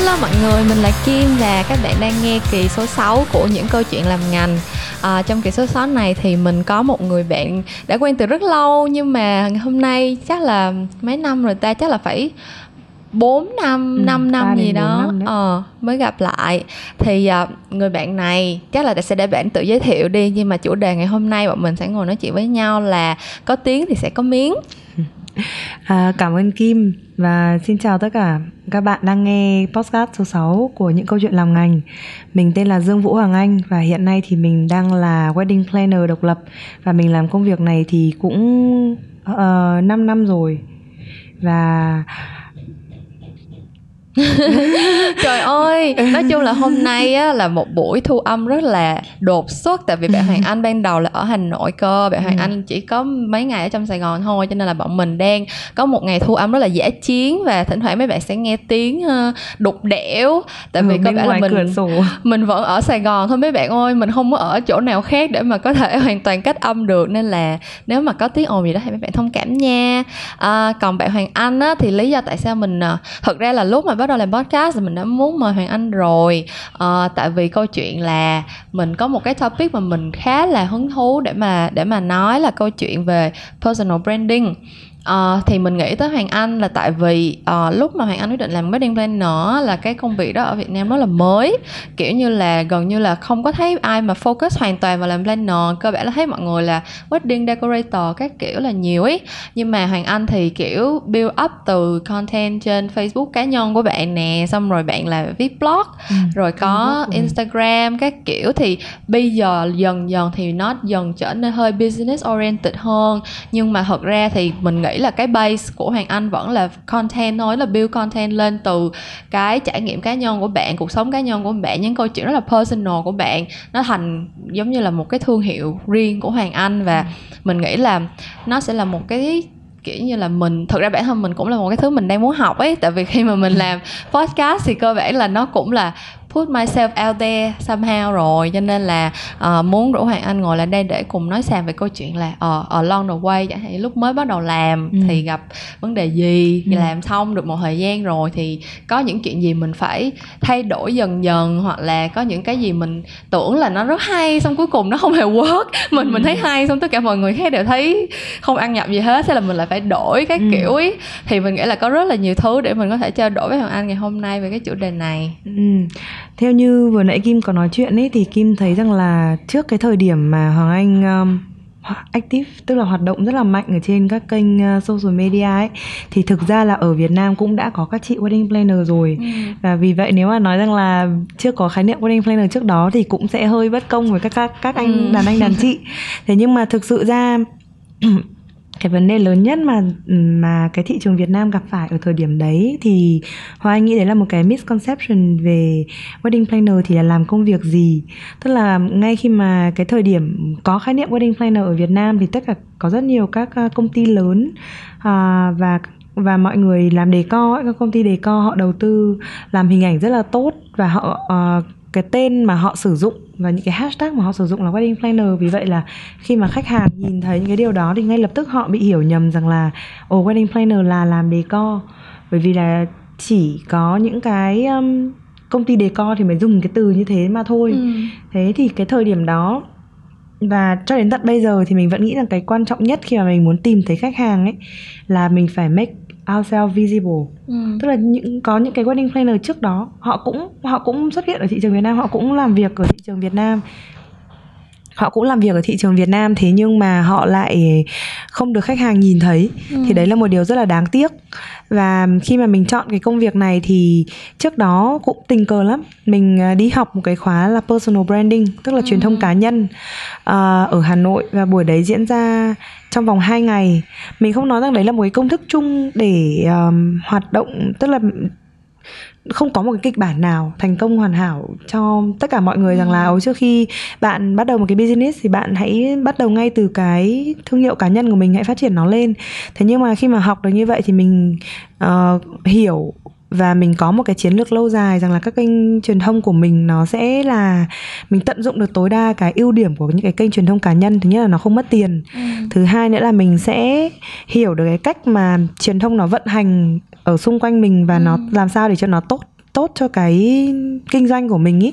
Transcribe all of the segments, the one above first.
Hello mọi người, mình là Kim và các bạn đang nghe kỳ số 6 của những câu chuyện làm ngành. À, Trong kỳ số 6 này thì mình có một người bạn đã quen từ rất lâu Nhưng mà hôm nay chắc là mấy năm rồi ta, chắc là phải 4 năm, ừ, 5 năm gì đó ờ, mới gặp lại. Thì uh, người bạn này chắc là sẽ để bạn tự giới thiệu đi Nhưng mà chủ đề ngày hôm nay bọn mình sẽ ngồi nói chuyện với nhau là Có tiếng thì sẽ có miếng À, cảm ơn Kim và xin chào tất cả các bạn đang nghe podcast số 6 của những câu chuyện làm ngành. Mình tên là Dương Vũ Hoàng Anh và hiện nay thì mình đang là wedding planner độc lập và mình làm công việc này thì cũng ờ, uh, 5 năm rồi. Và trời ơi nói chung là hôm nay á là một buổi thu âm rất là đột xuất. Tại vì bạn hoàng anh ban đầu là ở hà nội cơ. Bạn hoàng ừ. anh chỉ có mấy ngày ở trong sài gòn thôi cho nên là bọn mình đang có một ngày thu âm rất là dễ chiến và thỉnh thoảng mấy bạn sẽ nghe tiếng uh, đục đẽo. Tại vì ừ, có vẻ là mình mình vẫn ở sài gòn thôi. Mấy bạn ơi mình không có ở chỗ nào khác để mà có thể hoàn toàn cách âm được. Nên là nếu mà có tiếng ồn gì đó thì mấy bạn thông cảm nha. À, còn bạn hoàng anh á thì lý do tại sao mình uh, thật ra là lúc mà bắt đầu làm podcast thì mình đã muốn mời Hoàng Anh rồi. À, tại vì câu chuyện là mình có một cái topic mà mình khá là hứng thú để mà để mà nói là câu chuyện về personal branding. Uh, thì mình nghĩ tới Hoàng Anh là tại vì uh, lúc mà Hoàng Anh quyết định làm wedding planner là cái công việc đó ở Việt Nam rất là mới. Kiểu như là gần như là không có thấy ai mà focus hoàn toàn vào làm planner cơ bản là thấy mọi người là wedding decorator các kiểu là nhiều ấy. Nhưng mà Hoàng Anh thì kiểu build up từ content trên Facebook cá nhân của bạn nè xong rồi bạn là viết blog ừ, rồi có Instagram các kiểu. Thì bây giờ dần dần thì nó dần trở nên hơi business oriented hơn. Nhưng mà thật ra thì mình nghĩ nghĩ là cái base của Hoàng Anh vẫn là content thôi là build content lên từ cái trải nghiệm cá nhân của bạn cuộc sống cá nhân của bạn những câu chuyện rất là personal của bạn nó thành giống như là một cái thương hiệu riêng của Hoàng Anh và ừ. mình nghĩ là nó sẽ là một cái kiểu như là mình thực ra bản thân mình cũng là một cái thứ mình đang muốn học ấy tại vì khi mà mình làm podcast thì cơ bản là nó cũng là put myself out there somehow rồi cho nên là uh, muốn rủ Hoàng Anh ngồi lại đây để cùng nói sàn về câu chuyện là uh, along the way chẳng hạn lúc mới bắt đầu làm ừ. thì gặp vấn đề gì ừ. làm xong được một thời gian rồi thì có những chuyện gì mình phải thay đổi dần dần hoặc là có những cái gì mình tưởng là nó rất hay xong cuối cùng nó không hề work mình ừ. mình thấy hay xong tất cả mọi người khác đều thấy không ăn nhập gì hết thế là mình lại phải đổi cái ừ. kiểu ấy thì mình nghĩ là có rất là nhiều thứ để mình có thể trao đổi với Hoàng Anh ngày hôm nay về cái chủ đề này ừ theo như vừa nãy Kim có nói chuyện ấy thì Kim thấy rằng là trước cái thời điểm mà Hoàng Anh um, active tức là hoạt động rất là mạnh ở trên các kênh uh, social media ấy thì thực ra là ở Việt Nam cũng đã có các chị wedding planner rồi ừ. và vì vậy nếu mà nói rằng là chưa có khái niệm wedding planner trước đó thì cũng sẽ hơi bất công với các các các anh ừ. đàn anh đàn chị thế nhưng mà thực sự ra cái vấn đề lớn nhất mà mà cái thị trường Việt Nam gặp phải ở thời điểm đấy thì Hoa Anh nghĩ đấy là một cái misconception về wedding planner thì là làm công việc gì. Tức là ngay khi mà cái thời điểm có khái niệm wedding planner ở Việt Nam thì tất cả có rất nhiều các ờ, công ty lớn à, và và mọi người làm đề co các công ty đề co họ đầu tư làm hình ảnh rất là tốt và họ uh, cái tên mà họ sử dụng và những cái hashtag mà họ sử dụng là wedding planner. Vì vậy là khi mà khách hàng nhìn thấy những cái điều đó thì ngay lập tức họ bị hiểu nhầm rằng là ồ oh, wedding planner là làm decor bởi vì là chỉ có những cái um, công ty decor thì mới dùng cái từ như thế mà thôi. Ừ. thế thì cái thời điểm đó và cho đến tận bây giờ thì mình vẫn nghĩ rằng cái quan trọng nhất khi mà mình muốn tìm thấy khách hàng ấy là mình phải make ourselves visible ừ. tức là những có những cái wedding planner trước đó họ cũng họ cũng xuất hiện ở thị trường Việt Nam họ cũng làm việc ở thị trường Việt Nam họ cũng làm việc ở thị trường Việt Nam thế nhưng mà họ lại không được khách hàng nhìn thấy ừ. thì đấy là một điều rất là đáng tiếc và khi mà mình chọn cái công việc này thì trước đó cũng tình cờ lắm mình à, đi học một cái khóa là personal branding tức là ừ. truyền thông cá nhân uh, ở Hà Nội và buổi đấy diễn ra trong vòng 2 ngày mình không nói rằng đấy là một cái công thức chung để um, hoạt động tức là không có một cái kịch bản nào thành công hoàn hảo cho tất cả mọi người rằng là ừ. trước khi bạn bắt đầu một cái business thì bạn hãy bắt đầu ngay từ cái thương hiệu cá nhân của mình hãy phát triển nó lên thế nhưng mà khi mà học được như vậy thì mình uh, hiểu và mình có một cái chiến lược lâu dài rằng là các kênh truyền thông của mình nó sẽ là mình tận dụng được tối đa cái ưu điểm của những cái kênh truyền thông cá nhân thứ nhất là nó không mất tiền ừ. thứ hai nữa là mình sẽ hiểu được cái cách mà truyền thông nó vận hành ở xung quanh mình và ừ. nó làm sao để cho nó tốt tốt cho cái kinh doanh của mình ý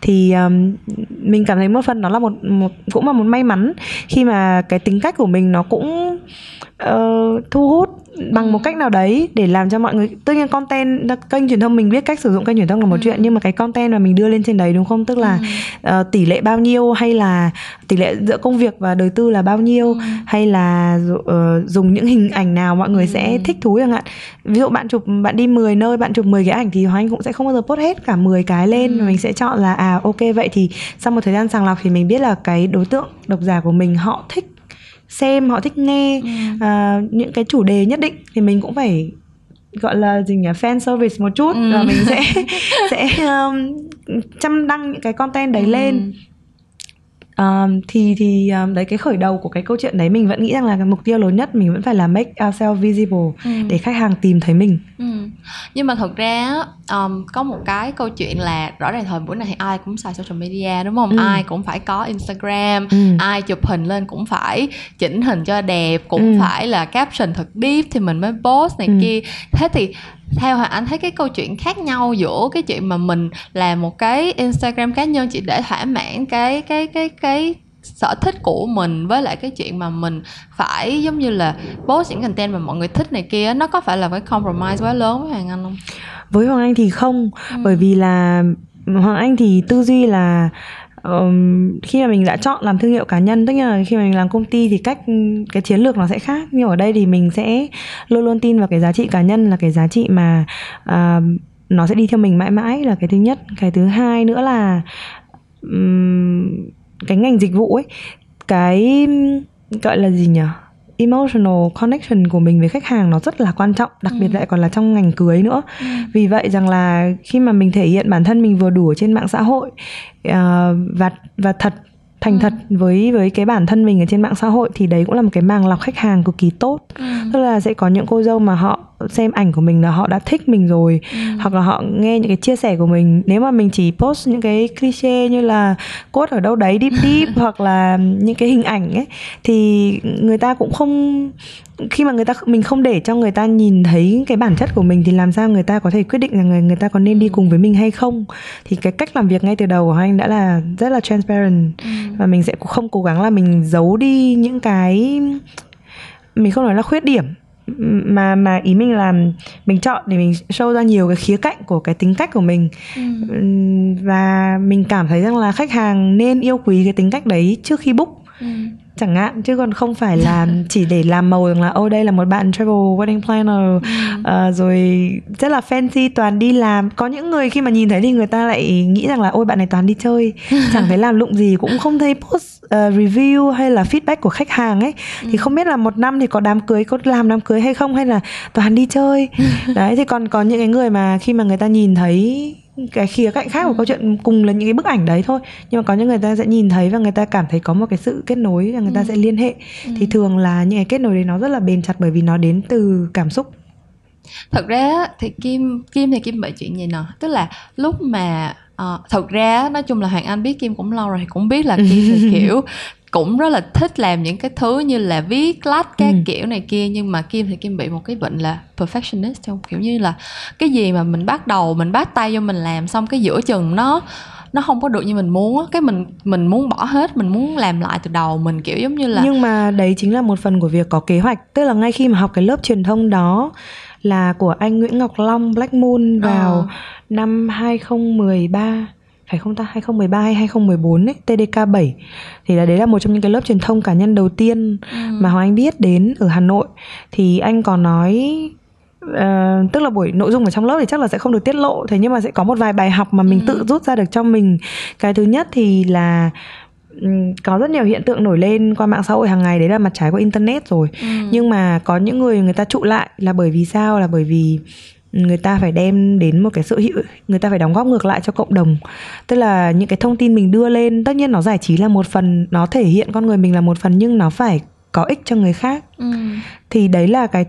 thì um, mình cảm thấy một phần đó là một một cũng là một may mắn khi mà cái tính cách của mình nó cũng uh, thu hút bằng một cách nào đấy để làm cho mọi người tất nhiên content kênh truyền thông mình biết cách sử dụng kênh truyền thông là một ừ. chuyện nhưng mà cái content mà mình đưa lên trên đấy đúng không tức là ừ. uh, tỷ lệ bao nhiêu hay là tỷ lệ giữa công việc và đời tư là bao nhiêu ừ. hay là uh, dùng những hình ảnh nào mọi người ừ. sẽ thích thú chẳng hạn ví dụ bạn chụp bạn đi 10 nơi bạn chụp 10 cái ảnh thì Hoàng Anh cũng sẽ không bao giờ post hết cả 10 cái lên ừ. mình sẽ chọn là à ok vậy thì sau một thời gian sàng lọc thì mình biết là cái đối tượng độc giả của mình họ thích xem họ thích nghe ừ. uh, những cái chủ đề nhất định thì mình cũng phải gọi là gì nhỉ fan service một chút ừ. và mình sẽ sẽ um, chăm đăng những cái content đấy ừ. lên um, thì thì um, đấy cái khởi đầu của cái câu chuyện đấy mình vẫn nghĩ rằng là cái mục tiêu lớn nhất mình vẫn phải là make ourselves visible ừ. để khách hàng tìm thấy mình ừ. nhưng mà thật ra um, có một cái câu chuyện là rõ ràng thời buổi này thì ai cũng xài social media đúng không ừ. ai cũng phải có instagram ừ. ai chụp hình lên cũng phải chỉnh hình cho đẹp cũng ừ. phải là caption thật deep thì mình mới post này ừ. kia thế thì theo Hoàng Anh thấy cái câu chuyện khác nhau giữa cái chuyện mà mình làm một cái Instagram cá nhân chỉ để thỏa mãn cái cái cái cái sở thích của mình với lại cái chuyện mà mình phải giống như là post những content mà mọi người thích này kia nó có phải là cái compromise quá lớn với Hoàng Anh không? Với Hoàng Anh thì không ừ. bởi vì là Hoàng Anh thì tư duy là um, khi mà mình đã chọn làm thương hiệu cá nhân tất nhiên là khi mà mình làm công ty thì cách cái chiến lược nó sẽ khác nhưng ở đây thì mình sẽ luôn luôn tin vào cái giá trị cá nhân là cái giá trị mà uh, nó sẽ đi theo mình mãi mãi là cái thứ nhất cái thứ hai nữa là um, cái ngành dịch vụ ấy cái gọi là gì nhỉ emotional connection của mình với khách hàng nó rất là quan trọng đặc ừ. biệt lại còn là trong ngành cưới nữa ừ. vì vậy rằng là khi mà mình thể hiện bản thân mình vừa đủ ở trên mạng xã hội uh, và và thật thành ừ. thật với với cái bản thân mình ở trên mạng xã hội thì đấy cũng là một cái màng lọc khách hàng cực kỳ tốt ừ. tức là sẽ có những cô dâu mà họ xem ảnh của mình là họ đã thích mình rồi ừ. hoặc là họ nghe những cái chia sẻ của mình nếu mà mình chỉ post những cái cliché như là cốt ở đâu đấy deep deep hoặc là những cái hình ảnh ấy thì người ta cũng không khi mà người ta mình không để cho người ta nhìn thấy cái bản chất của mình thì làm sao người ta có thể quyết định rằng người, người ta có nên đi cùng với mình hay không thì cái cách làm việc ngay từ đầu của anh đã là rất là transparent ừ. Và mình sẽ không cố gắng là mình giấu đi những cái mình không nói là khuyết điểm. Mà mà ý mình là mình chọn để mình show ra nhiều cái khía cạnh của cái tính cách của mình. Ừ. và mình cảm thấy rằng là khách hàng nên yêu quý cái tính cách đấy trước khi book ừ. Chẳng hạn chứ còn không phải là chỉ để làm màu rằng là ô đây là một bạn travel wedding planner. Ừ. uh, rồi rất là fancy toàn đi làm. Có những người khi mà nhìn thấy thì người ta lại nghĩ rằng là ôi bạn này toàn đi chơi. Chẳng thấy làm lụng gì cũng không thấy post uh, review hay là feedback của khách hàng ấy ừ. thì không biết là một năm thì có đám cưới có làm đám cưới hay không hay là toàn đi chơi đấy thì còn có những cái người mà khi mà người ta nhìn thấy cái khía cạnh khác của câu chuyện cùng là những cái bức ảnh đấy thôi nhưng mà có những người ta sẽ nhìn thấy và người ta cảm thấy có một cái sự kết nối và người ta ừ. sẽ liên hệ ừ. thì thường là những cái kết nối đấy nó rất là bền chặt bởi vì nó đến từ cảm xúc thật ra thì kim kim thì kim bị chuyện gì nè tức là lúc mà uh, thật ra nói chung là hoàng anh biết kim cũng lâu rồi thì cũng biết là kim thì kiểu cũng rất là thích làm những cái thứ như là viết lách các ừ. kiểu này kia nhưng mà kim thì kim bị một cái bệnh là perfectionist không kiểu như là cái gì mà mình bắt đầu mình bắt tay vô mình làm xong cái giữa chừng nó nó không có được như mình muốn cái mình mình muốn bỏ hết mình muốn làm lại từ đầu mình kiểu giống như là nhưng mà đấy chính là một phần của việc có kế hoạch tức là ngay khi mà học cái lớp truyền thông đó là của anh Nguyễn Ngọc Long Black Moon vào ờ. năm 2013 phải không ta? 2013 hay 2014 ấy? TDK 7 thì là đấy là một trong những cái lớp truyền thông cá nhân đầu tiên ừ. mà Hoàng Anh biết đến ở Hà Nội. Thì anh còn nói Uh, tức là buổi nội dung ở trong lớp thì chắc là sẽ không được tiết lộ. Thế nhưng mà sẽ có một vài bài học mà mình ừ. tự rút ra được cho mình. Cái thứ nhất thì là có rất nhiều hiện tượng nổi lên qua mạng xã hội hàng ngày đấy là mặt trái của internet rồi ừ. nhưng mà có những người người ta trụ lại là bởi vì sao là bởi vì người ta phải đem đến một cái sự hữu người ta phải đóng góp ngược lại cho cộng đồng tức là những cái thông tin mình đưa lên tất nhiên nó giải trí là một phần nó thể hiện con người mình là một phần nhưng nó phải có ích cho người khác ừ. thì đấy là cái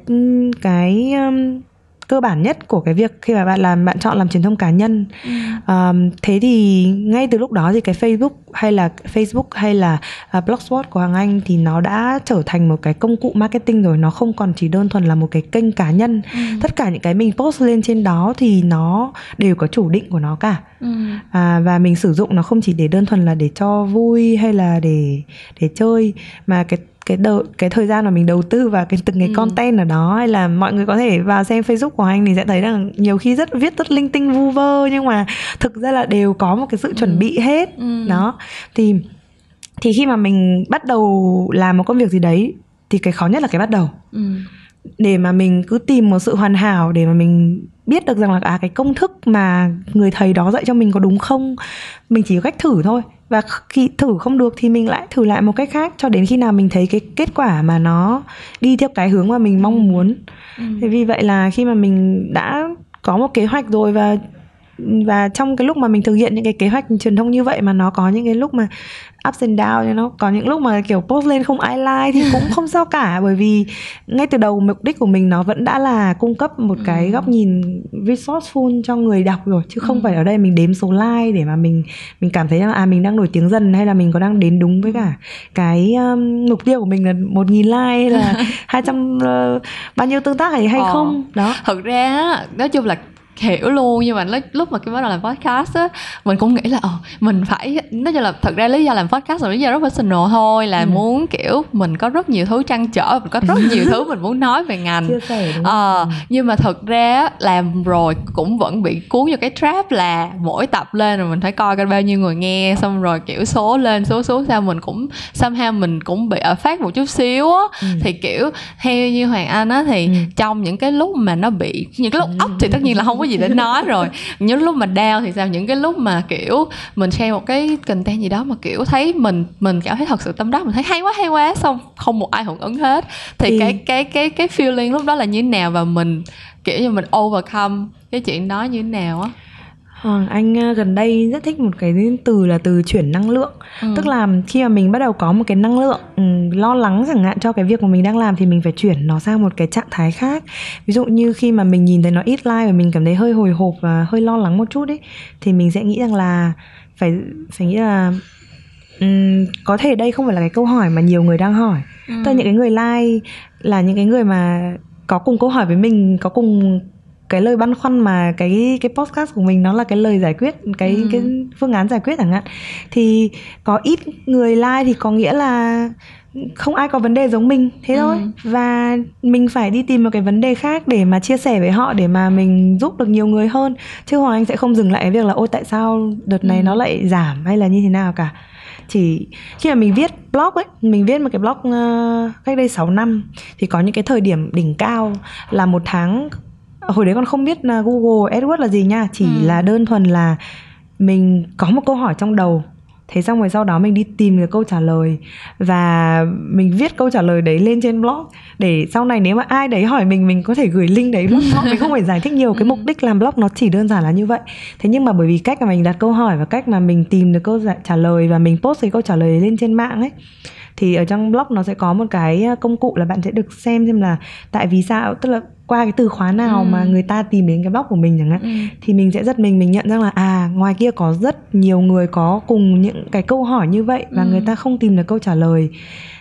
cái um, cơ bản nhất của cái việc khi mà bạn làm bạn chọn làm truyền thông cá nhân Ừ. um, thế thì ngay từ lúc đó thì cái Facebook hay là Facebook hay là uh, Blogspot của Hoàng Anh thì nó đã trở thành một cái công cụ marketing rồi nó không còn chỉ đơn thuần là một cái kênh cá nhân Ừ. tất cả những cái mình post lên trên đó thì nó đều có chủ định của nó cả Ừ. à, và mình sử dụng nó không chỉ để đơn thuần là để cho vui hay là để để chơi mà cái cái đầu, cái thời gian mà mình đầu tư vào cái từng cái Ừ. content ở đó hay là mọi người có thể vào xem Facebook của anh thì sẽ thấy rằng nhiều khi rất viết rất linh tinh vu vơ nhưng mà thực ra là đều có một cái sự chuẩn Ừ. bị hết Ừ. đó thì thì khi mà mình bắt đầu làm một công việc gì đấy thì cái khó nhất là cái bắt đầu Ừ. để mà mình cứ tìm một sự hoàn hảo để mà mình biết được rằng là à cái công thức mà người thầy đó dạy cho mình có đúng không? Mình chỉ có cách thử thôi. Và khi thử không được thì mình lại thử lại một cách khác cho đến khi nào mình thấy cái kết quả mà nó đi theo cái hướng mà mình mong muốn. Ừ. thế vì vậy là khi mà mình đã có một kế hoạch rồi và và trong cái lúc mà mình thực hiện những cái kế hoạch truyền thông như vậy mà nó có những cái lúc mà ups and down nó có những lúc mà kiểu post lên không ai like thì cũng không sao cả bởi vì ngay từ đầu mục đích của mình nó vẫn đã là cung cấp một cái Ừ. góc nhìn resourceful cho người đọc rồi chứ không Ừ. phải ở đây mình đếm số like để mà mình mình cảm thấy là à mình đang nổi tiếng dần hay là mình có đang đến đúng với cả cái um, mục tiêu của mình là một nghìn like hay là 200 uh, bao nhiêu tương tác hay hay Ờ. không đó thật ra nói chung là hiểu luôn nhưng mà lúc, lúc mà cái bắt đầu làm podcast á mình cũng nghĩ là ờ mình phải nói chung là thật ra lý do làm podcast là lý do rất personal thôi là Ừ. muốn kiểu mình có rất nhiều thứ trăn trở mình có rất nhiều thứ mình muốn nói về ngành đúng không? Ờ, nhưng mà thật ra làm rồi cũng vẫn bị cuốn vào cái trap là mỗi tập lên rồi mình phải coi coi bao nhiêu người nghe xong rồi kiểu số lên số xuống sao mình cũng somehow mình cũng bị ở phát một chút xíu á Ừ. thì kiểu theo như Hoàng Anh á thì Ừ. trong những cái lúc mà nó bị những cái lúc up thì tất nhiên là không có gì để nói rồi. Những lúc mà down thì sao? Những cái lúc mà kiểu mình share một cái content gì đó mà kiểu thấy mình mình cảm thấy thật sự tâm đắc mình thấy hay quá hay quá xong không một ai hưởng ứng hết. Thì Thì- cái cái cái cái feeling lúc đó là như thế nào và mình kiểu như mình overcome cái chuyện đó như thế nào á Hoàng Anh à, gần đây rất thích một cái từ là từ chuyển năng lượng Ừ. Tức là khi mà mình bắt đầu có một cái năng lượng ừ, lo lắng chẳng hạn cho cái việc mà mình đang làm thì mình phải chuyển nó sang một cái trạng thái khác Ví dụ như khi mà mình nhìn thấy nó ít like và mình cảm thấy hơi hồi hộp và hơi lo lắng một chút ấy Thì mình sẽ nghĩ rằng là phải phải nghĩ là ừm, có thể đây không phải là cái câu hỏi mà nhiều người đang hỏi Ừ. Tức là những cái người like là những cái người mà có cùng câu hỏi với mình, có cùng cái lời băn khoăn mà cái cái podcast của mình nó là cái lời giải quyết cái Ừ. cái phương án giải quyết chẳng hạn thì có ít người like thì có nghĩa là không ai có vấn đề giống mình thế Ừ. thôi và mình phải đi tìm một cái vấn đề khác để mà chia sẻ với họ để mà mình giúp được nhiều người hơn chứ hoàng anh sẽ không dừng lại cái việc là ôi tại sao đợt này Ừ. nó lại giảm hay là như thế nào cả chỉ khi mà mình viết blog ấy mình viết một cái blog ờ, cách đây 6 năm thì có những cái thời điểm đỉnh cao là một tháng hồi đấy còn không biết là Google AdWords là gì nha. Chỉ Ừ. là đơn thuần là mình có một câu hỏi trong đầu. Thế xong rồi sau đó mình đi tìm cái câu trả lời. Và mình viết câu trả lời đấy lên trên blog. Để sau này nếu mà ai đấy hỏi mình mình có thể gửi link đấy blog. Mình không phải giải thích nhiều. Cái mục đích làm blog nó chỉ đơn giản là như vậy. Thế nhưng mà bởi vì cách mà mình đặt câu hỏi và cách mà mình tìm được câu trả lời và mình post cái câu trả lời lên trên mạng ấy thì ở trong blog nó sẽ có một cái ờ, công cụ là bạn sẽ được xem xem là tại vì sao tức là qua cái từ khóa nào Ừ. mà người ta tìm đến cái blog của mình chẳng hạn Ừ. thì mình sẽ giật mình mình nhận ra là à ngoài kia có rất nhiều người có cùng những cái câu hỏi như vậy và Ừ. người ta không tìm được câu trả lời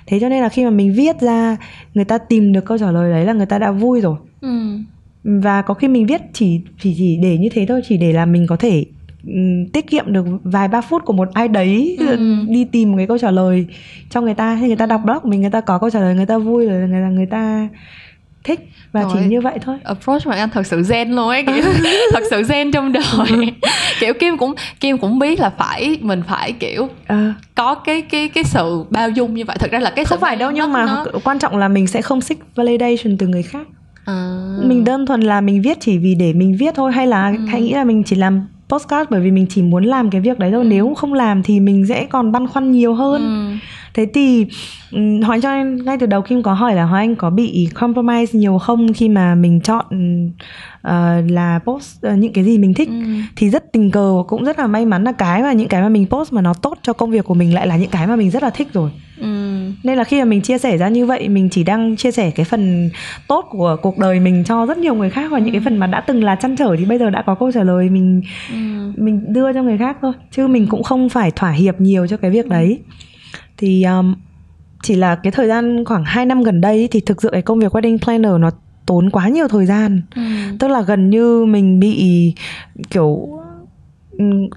thế cho nên là khi mà mình viết ra người ta tìm được câu trả lời đấy là người ta đã vui rồi Ừ. và có khi mình viết chỉ chỉ chỉ để như thế thôi chỉ để là mình có thể tiết kiệm được vài ba phút của một ai đấy Ừ. đi tìm một cái câu trả lời cho người ta thì người ta đọc blog của mình người ta có câu trả lời người ta vui rồi người ta người ta thích và Rồi. chỉ như vậy thôi approach Hoàng Anh thật sự zen luôn ấy kiểu thật sự zen trong đời kiểu Kim cũng Kim cũng biết là phải mình phải kiểu Ờ, có cái cái cái sự bao dung như vậy thật ra là cái sự không phải đâu nhưng mà nó, quan trọng là mình sẽ không seek validation từ người khác À. mình đơn thuần là mình viết chỉ vì để mình viết thôi hay là Ừ. hãy nghĩ là mình chỉ làm postcard bởi vì mình chỉ muốn làm cái việc đấy thôi Ừ. nếu không làm thì mình sẽ còn băn khoăn nhiều hơn Ừ thế thì Hoàng cho em ngay từ đầu Kim có hỏi là Hoàng Anh có bị compromise nhiều không khi mà mình chọn ờ, là post ờ, những cái gì mình thích Ừ. thì rất tình cờ cũng rất là may mắn là cái mà những cái mà mình post mà nó tốt cho công việc của mình lại là những cái mà mình rất là thích rồi Ừ. nên là khi mà mình chia sẻ ra như vậy mình chỉ đang chia sẻ cái phần tốt của cuộc đời mình cho rất nhiều người khác và những cái phần mà đã từng là chăn trở thì bây giờ đã có câu trả lời mình Ừ. mình đưa cho người khác thôi chứ mình cũng không phải thỏa hiệp nhiều cho cái việc đấy thì um, chỉ là cái thời gian khoảng 2 năm gần đây thì thực sự cái công việc wedding planner nó tốn quá nhiều thời gian Ừ. tức là gần như mình bị kiểu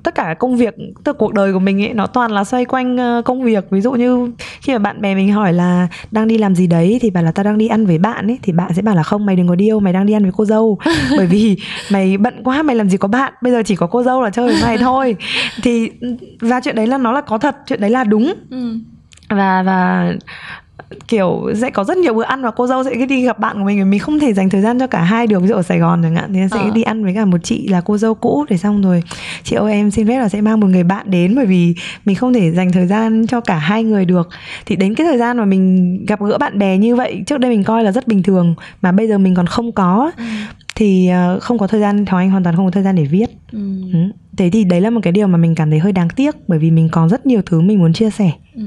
tất cả công việc tức là cuộc đời của mình ấy nó toàn là xoay quanh ờ, công việc. Ví dụ như khi mà bạn bè mình hỏi là đang đi làm gì đấy? thì bảo là tao đang đi ăn với bạn ấy. Thì bạn sẽ bảo là không mày đừng có điêu mày đang đi ăn với cô dâu. Bởi vì mày bận quá mày làm gì có bạn bây giờ chỉ có cô dâu là chơi với mày thôi. Thì và chuyện đấy là nó là có thật chuyện đấy là đúng. Ừ. và và kiểu sẽ có rất nhiều bữa ăn và cô dâu sẽ cứ đi gặp bạn của mình mình không thể dành thời gian cho cả hai được ví dụ ở Sài Gòn chẳng hạn thì sẽ Ờ. đi ăn với cả một chị là cô dâu cũ để xong rồi chị ơi em xin phép là sẽ mang một người bạn đến bởi vì mình không thể dành thời gian cho cả hai người được thì đến cái thời gian mà mình gặp gỡ bạn bè như vậy trước đây mình coi là rất bình thường mà bây giờ mình còn không có Ừ. thì ờ, không có thời gian Hoàng Anh hoàn toàn không có thời gian để viết Ừ. ừ. Thế thì đấy là một cái điều mà mình cảm thấy hơi đáng tiếc bởi vì mình còn rất nhiều thứ mình muốn chia sẻ Ừ.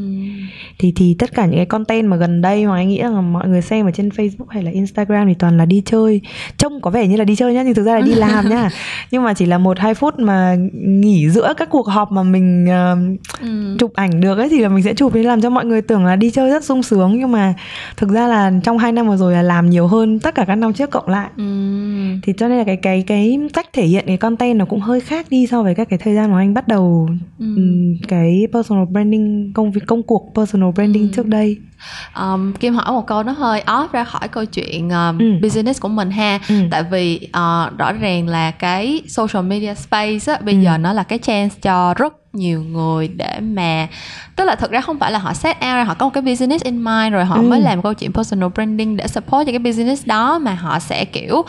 thì thì tất cả những cái content mà gần đây mà anh nghĩ là mọi người xem ở trên Facebook hay là Instagram thì toàn là đi chơi trông có vẻ như là đi chơi nhá nhưng thực ra là đi làm nhá nhưng mà chỉ là một hai phút mà nghỉ giữa các cuộc họp mà mình ờ, Ừ. chụp ảnh được ấy thì là mình sẽ chụp để làm cho mọi người tưởng là đi chơi rất sung sướng nhưng mà thực ra là trong hai năm vừa rồi là làm nhiều hơn tất cả các năm trước cộng lại Ừ. thì cho nên là cái cái cái cách thể hiện cái content nó cũng hơi khác đi so với các cái thời gian mà anh bắt đầu Ừ. cái personal branding công việc công cuộc personal branding Ừ. trước đây Um, Kim hỏi một câu nó hơi off ra khỏi câu chuyện um, Ừ. business của mình ha Ừ. tại vì uh, rõ ràng là cái social media space á, bây Ừ. giờ nó là cái chance cho rất nhiều người để mà tức là thực ra không phải là họ set out ra họ có một cái business in mind rồi họ Ừ. mới làm câu chuyện personal branding để support cho cái business đó mà họ sẽ kiểu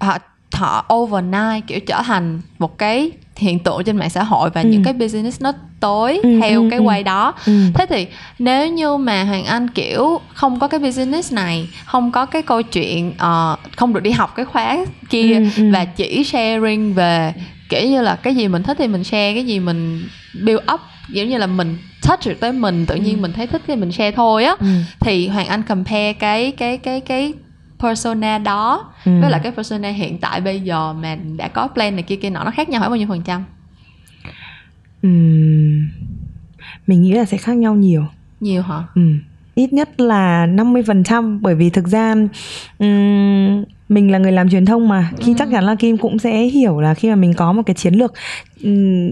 họ họ overnight kiểu trở thành một cái hiện tượng trên mạng xã hội và Ừ. những cái business nó tối Ừ, theo ừ, cái ừ. quay đó Ừ. thế thì nếu như mà hoàng anh kiểu không có cái business này không có cái câu chuyện ờ, không được đi học cái khóa kia Ừ, ừ. và chỉ sharing về kiểu như là cái gì mình thích thì mình share cái gì mình build up giống như là mình touch được tới mình tự nhiên Ừ. mình thấy thích thì mình share thôi á Ừ. thì hoàng anh compare cái cái cái cái persona đó. Ừ. với lại cái persona hiện tại bây giờ mà đã có plan này kia kia nọ nó khác nhau khoảng bao nhiêu phần trăm? Ừm, mình nghĩ là sẽ khác nhau nhiều. Nhiều hả? Ừ. Ít nhất là 50% bởi vì thực ra ừm, mình là người làm truyền thông mà. Khi chắc chắn là Kim cũng sẽ hiểu là khi mà mình có một cái chiến lược ừm,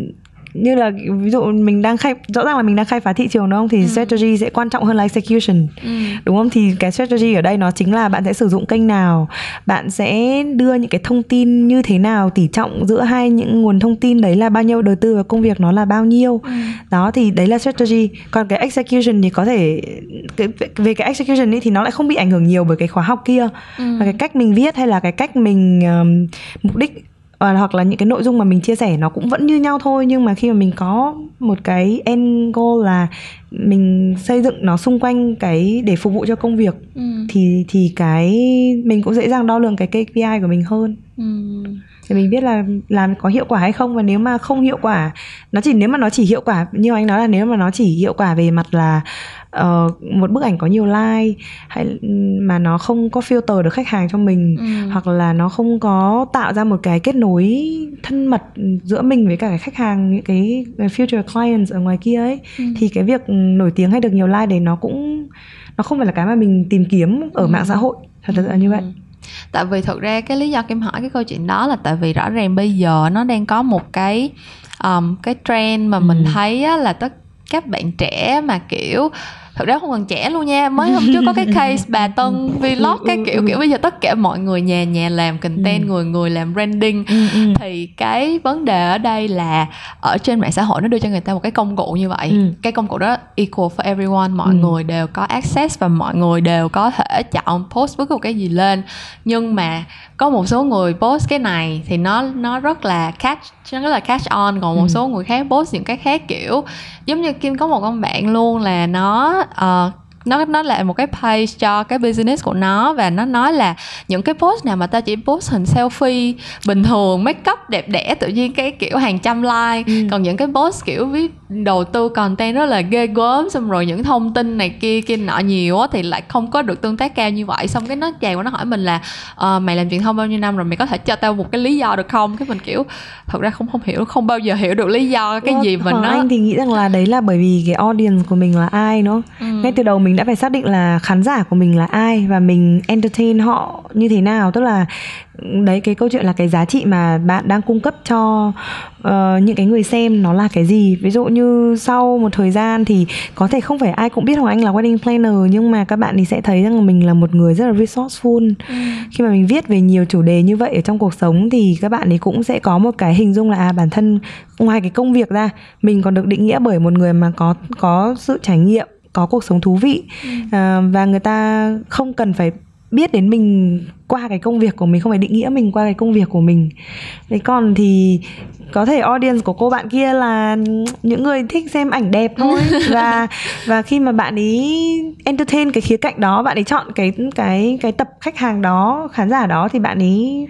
như là ví dụ mình đang khai rõ ràng là mình đang khai phá thị trường đúng không? Thì strategy sẽ quan trọng hơn là execution. Ừ. đúng không? Thì cái strategy ở đây nó chính là bạn sẽ sử dụng kênh nào bạn sẽ đưa những cái thông tin như thế nào tỷ trọng giữa hai những nguồn thông tin đấy là bao nhiêu đầu tư vào công việc nó là bao nhiêu. Ừ. đó thì đấy là strategy. Còn cái execution thì có thể cái, về cái execution ấy thì nó lại không bị ảnh hưởng nhiều bởi cái khóa học kia. Ừ. và cái cách mình viết hay là cái cách mình um, mục đích hoặc là những cái nội dung mà mình chia sẻ nó cũng vẫn như nhau thôi nhưng mà khi mà mình có một cái end goal là mình xây dựng nó xung quanh cái để phục vụ cho công việc Ừ. thì thì cái mình cũng dễ dàng đo lường cái KPI của mình hơn Ừ. thì mình biết là làm có hiệu quả hay không và nếu mà không hiệu quả nó chỉ nếu mà nó chỉ hiệu quả như anh nói là nếu mà nó chỉ hiệu quả về mặt là ờ, một bức ảnh có nhiều like hay mà nó không có filter được khách hàng cho mình Ừ. hoặc là nó không có tạo ra một cái kết nối thân mật giữa mình với cả cái khách hàng những cái future clients ở ngoài kia ấy Ừ. thì cái việc nổi tiếng hay được nhiều like đấy nó cũng nó không phải là cái mà mình tìm kiếm ở Ừ. mạng xã hội thật sự là như vậy Ừ. tại vì thực ra cái lý do kim hỏi cái câu chuyện đó là tại vì rõ ràng bây giờ nó đang có một cái um, cái trend mà mình Ừ. thấy á, là tất các bạn trẻ mà kiểu thật ra không còn trẻ luôn nha mới hôm trước có cái case bà tân vlog cái kiểu kiểu bây giờ tất cả mọi người nhà nhà làm content ừ. người người làm branding. Ừ, ừ. thì cái vấn đề ở đây là ở trên mạng xã hội nó đưa cho người ta một cái công cụ như vậy. Cái công cụ đó equal for everyone mọi người đều có access và mọi người đều có thể chọn post bất cứ một cái gì lên. Nhưng mà có một số người post cái này thì nó nó rất là catch nó rất là catch on. Còn một số người khác post những cái khác kiểu giống như kim có một con bạn luôn là nó uh, nó nó là một cái page cho cái business của nó và nó nói là những cái post nào mà ta chỉ post hình selfie bình thường make up đẹp đẽ tự nhiên cái kiểu hàng trăm like. Ừ. còn những cái post kiểu viết đầu tư content rất là ghê gớm xong rồi những thông tin này kia kia nọ nhiều thì lại không có được tương tác cao như vậy. Xong cái nó chàng qua nó hỏi mình là uh, mày làm truyền thông bao nhiêu năm rồi mày có thể cho tao một cái lý do được không? Cái mình kiểu thật ra không không hiểu không bao giờ hiểu được lý do cái gì mình nó anh thì nghĩ rằng là đấy là bởi vì cái audience của mình là ai nó ừ. ngay từ đầu mình đã phải xác định là khán giả của mình là ai và mình entertain họ như thế nào. Tức là đấy cái câu chuyện là cái giá trị mà bạn đang cung cấp cho uh, những cái người xem nó là cái gì. Ví dụ như sau một thời gian thì có thể không phải ai cũng biết hoàng anh là wedding planner nhưng mà các bạn thì sẽ thấy rằng mình là một người rất là resourceful. Ừ. khi mà mình viết về nhiều chủ đề như vậy ở trong cuộc sống thì các bạn ấy cũng sẽ có một cái hình dung là à bản thân ngoài cái công việc ra mình còn được định nghĩa bởi một người mà có có sự trải nghiệm có cuộc sống thú vị ừ. à, và người ta không cần phải biết đến mình qua cái công việc của mình không phải định nghĩa mình qua cái công việc của mình thế còn thì có thể audience của cô bạn kia là những người thích xem ảnh đẹp thôi và và khi mà bạn ấy entertain cái khía cạnh đó bạn ấy chọn cái cái cái tập khách hàng đó khán giả đó thì bạn ấy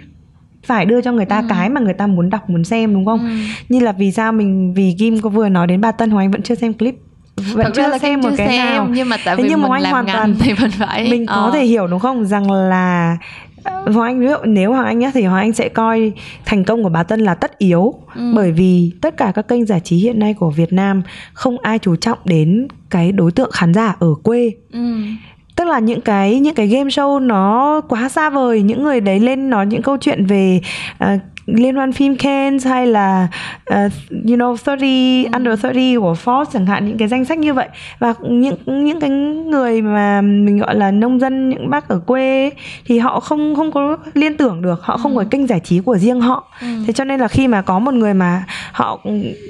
phải đưa cho người ta ừ. cái mà người ta muốn đọc muốn xem đúng không ừ. như là vì sao mình vì Kim có vừa nói đến bà Tân Hoàng Anh vẫn chưa xem clip vẫn Thật chưa là xem một cái xem, nào nhưng mà tại vì nhưng mà mình làm hoàn toàn thì mình phải mình có ờ. thể hiểu đúng không rằng là ờ, Hoàng Anh ví dụ nếu Hoàng Anh nhá thì Hoàng Anh sẽ coi thành công của bà Tân là tất yếu ừ. bởi vì tất cả các kênh giải trí hiện nay của Việt Nam không ai chú trọng đến cái đối tượng khán giả ở quê. Ừ tức là những cái những cái game show nó quá xa vời những người đấy lên nói những câu chuyện về uh, liên hoan phim Cannes hay là uh, you know 30 ừ. under 30 của Forbes chẳng hạn những cái danh sách như vậy và những những cái người mà mình gọi là nông dân những bác ở quê thì họ không không có liên tưởng được họ không ừ. có kênh giải trí của riêng họ ừ. thế cho nên là khi mà có một người mà họ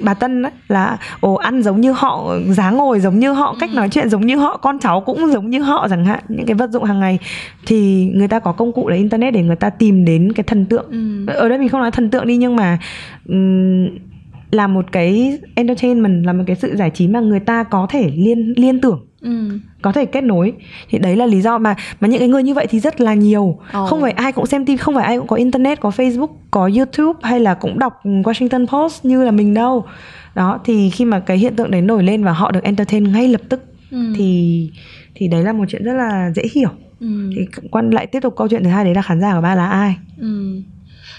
bà Tân ấy, là ồ ăn giống như họ dáng ngồi giống như họ cách ừ. nói chuyện giống như họ con cháu cũng giống như họ chẳng hạn những cái vật dụng hàng ngày thì người ta có công cụ là internet để người ta tìm đến cái thần tượng ừ. ở đây mình không nói thần tượng đi nhưng mà um, là một cái entertainment là một cái sự giải trí mà người ta có thể liên liên tưởng ừ. có thể kết nối thì đấy là lý do mà mà những cái người như vậy thì rất là nhiều oh. không phải ai cũng xem TV không phải ai cũng có internet có Facebook có YouTube hay là cũng đọc Washington Post như là mình đâu đó thì khi mà cái hiện tượng đấy nổi lên và họ được entertain ngay lập tức ừ. thì thì đấy là một chuyện rất là dễ hiểu ừ. thì quan lại tiếp tục câu chuyện thứ hai đấy là khán giả của ba là ai ừ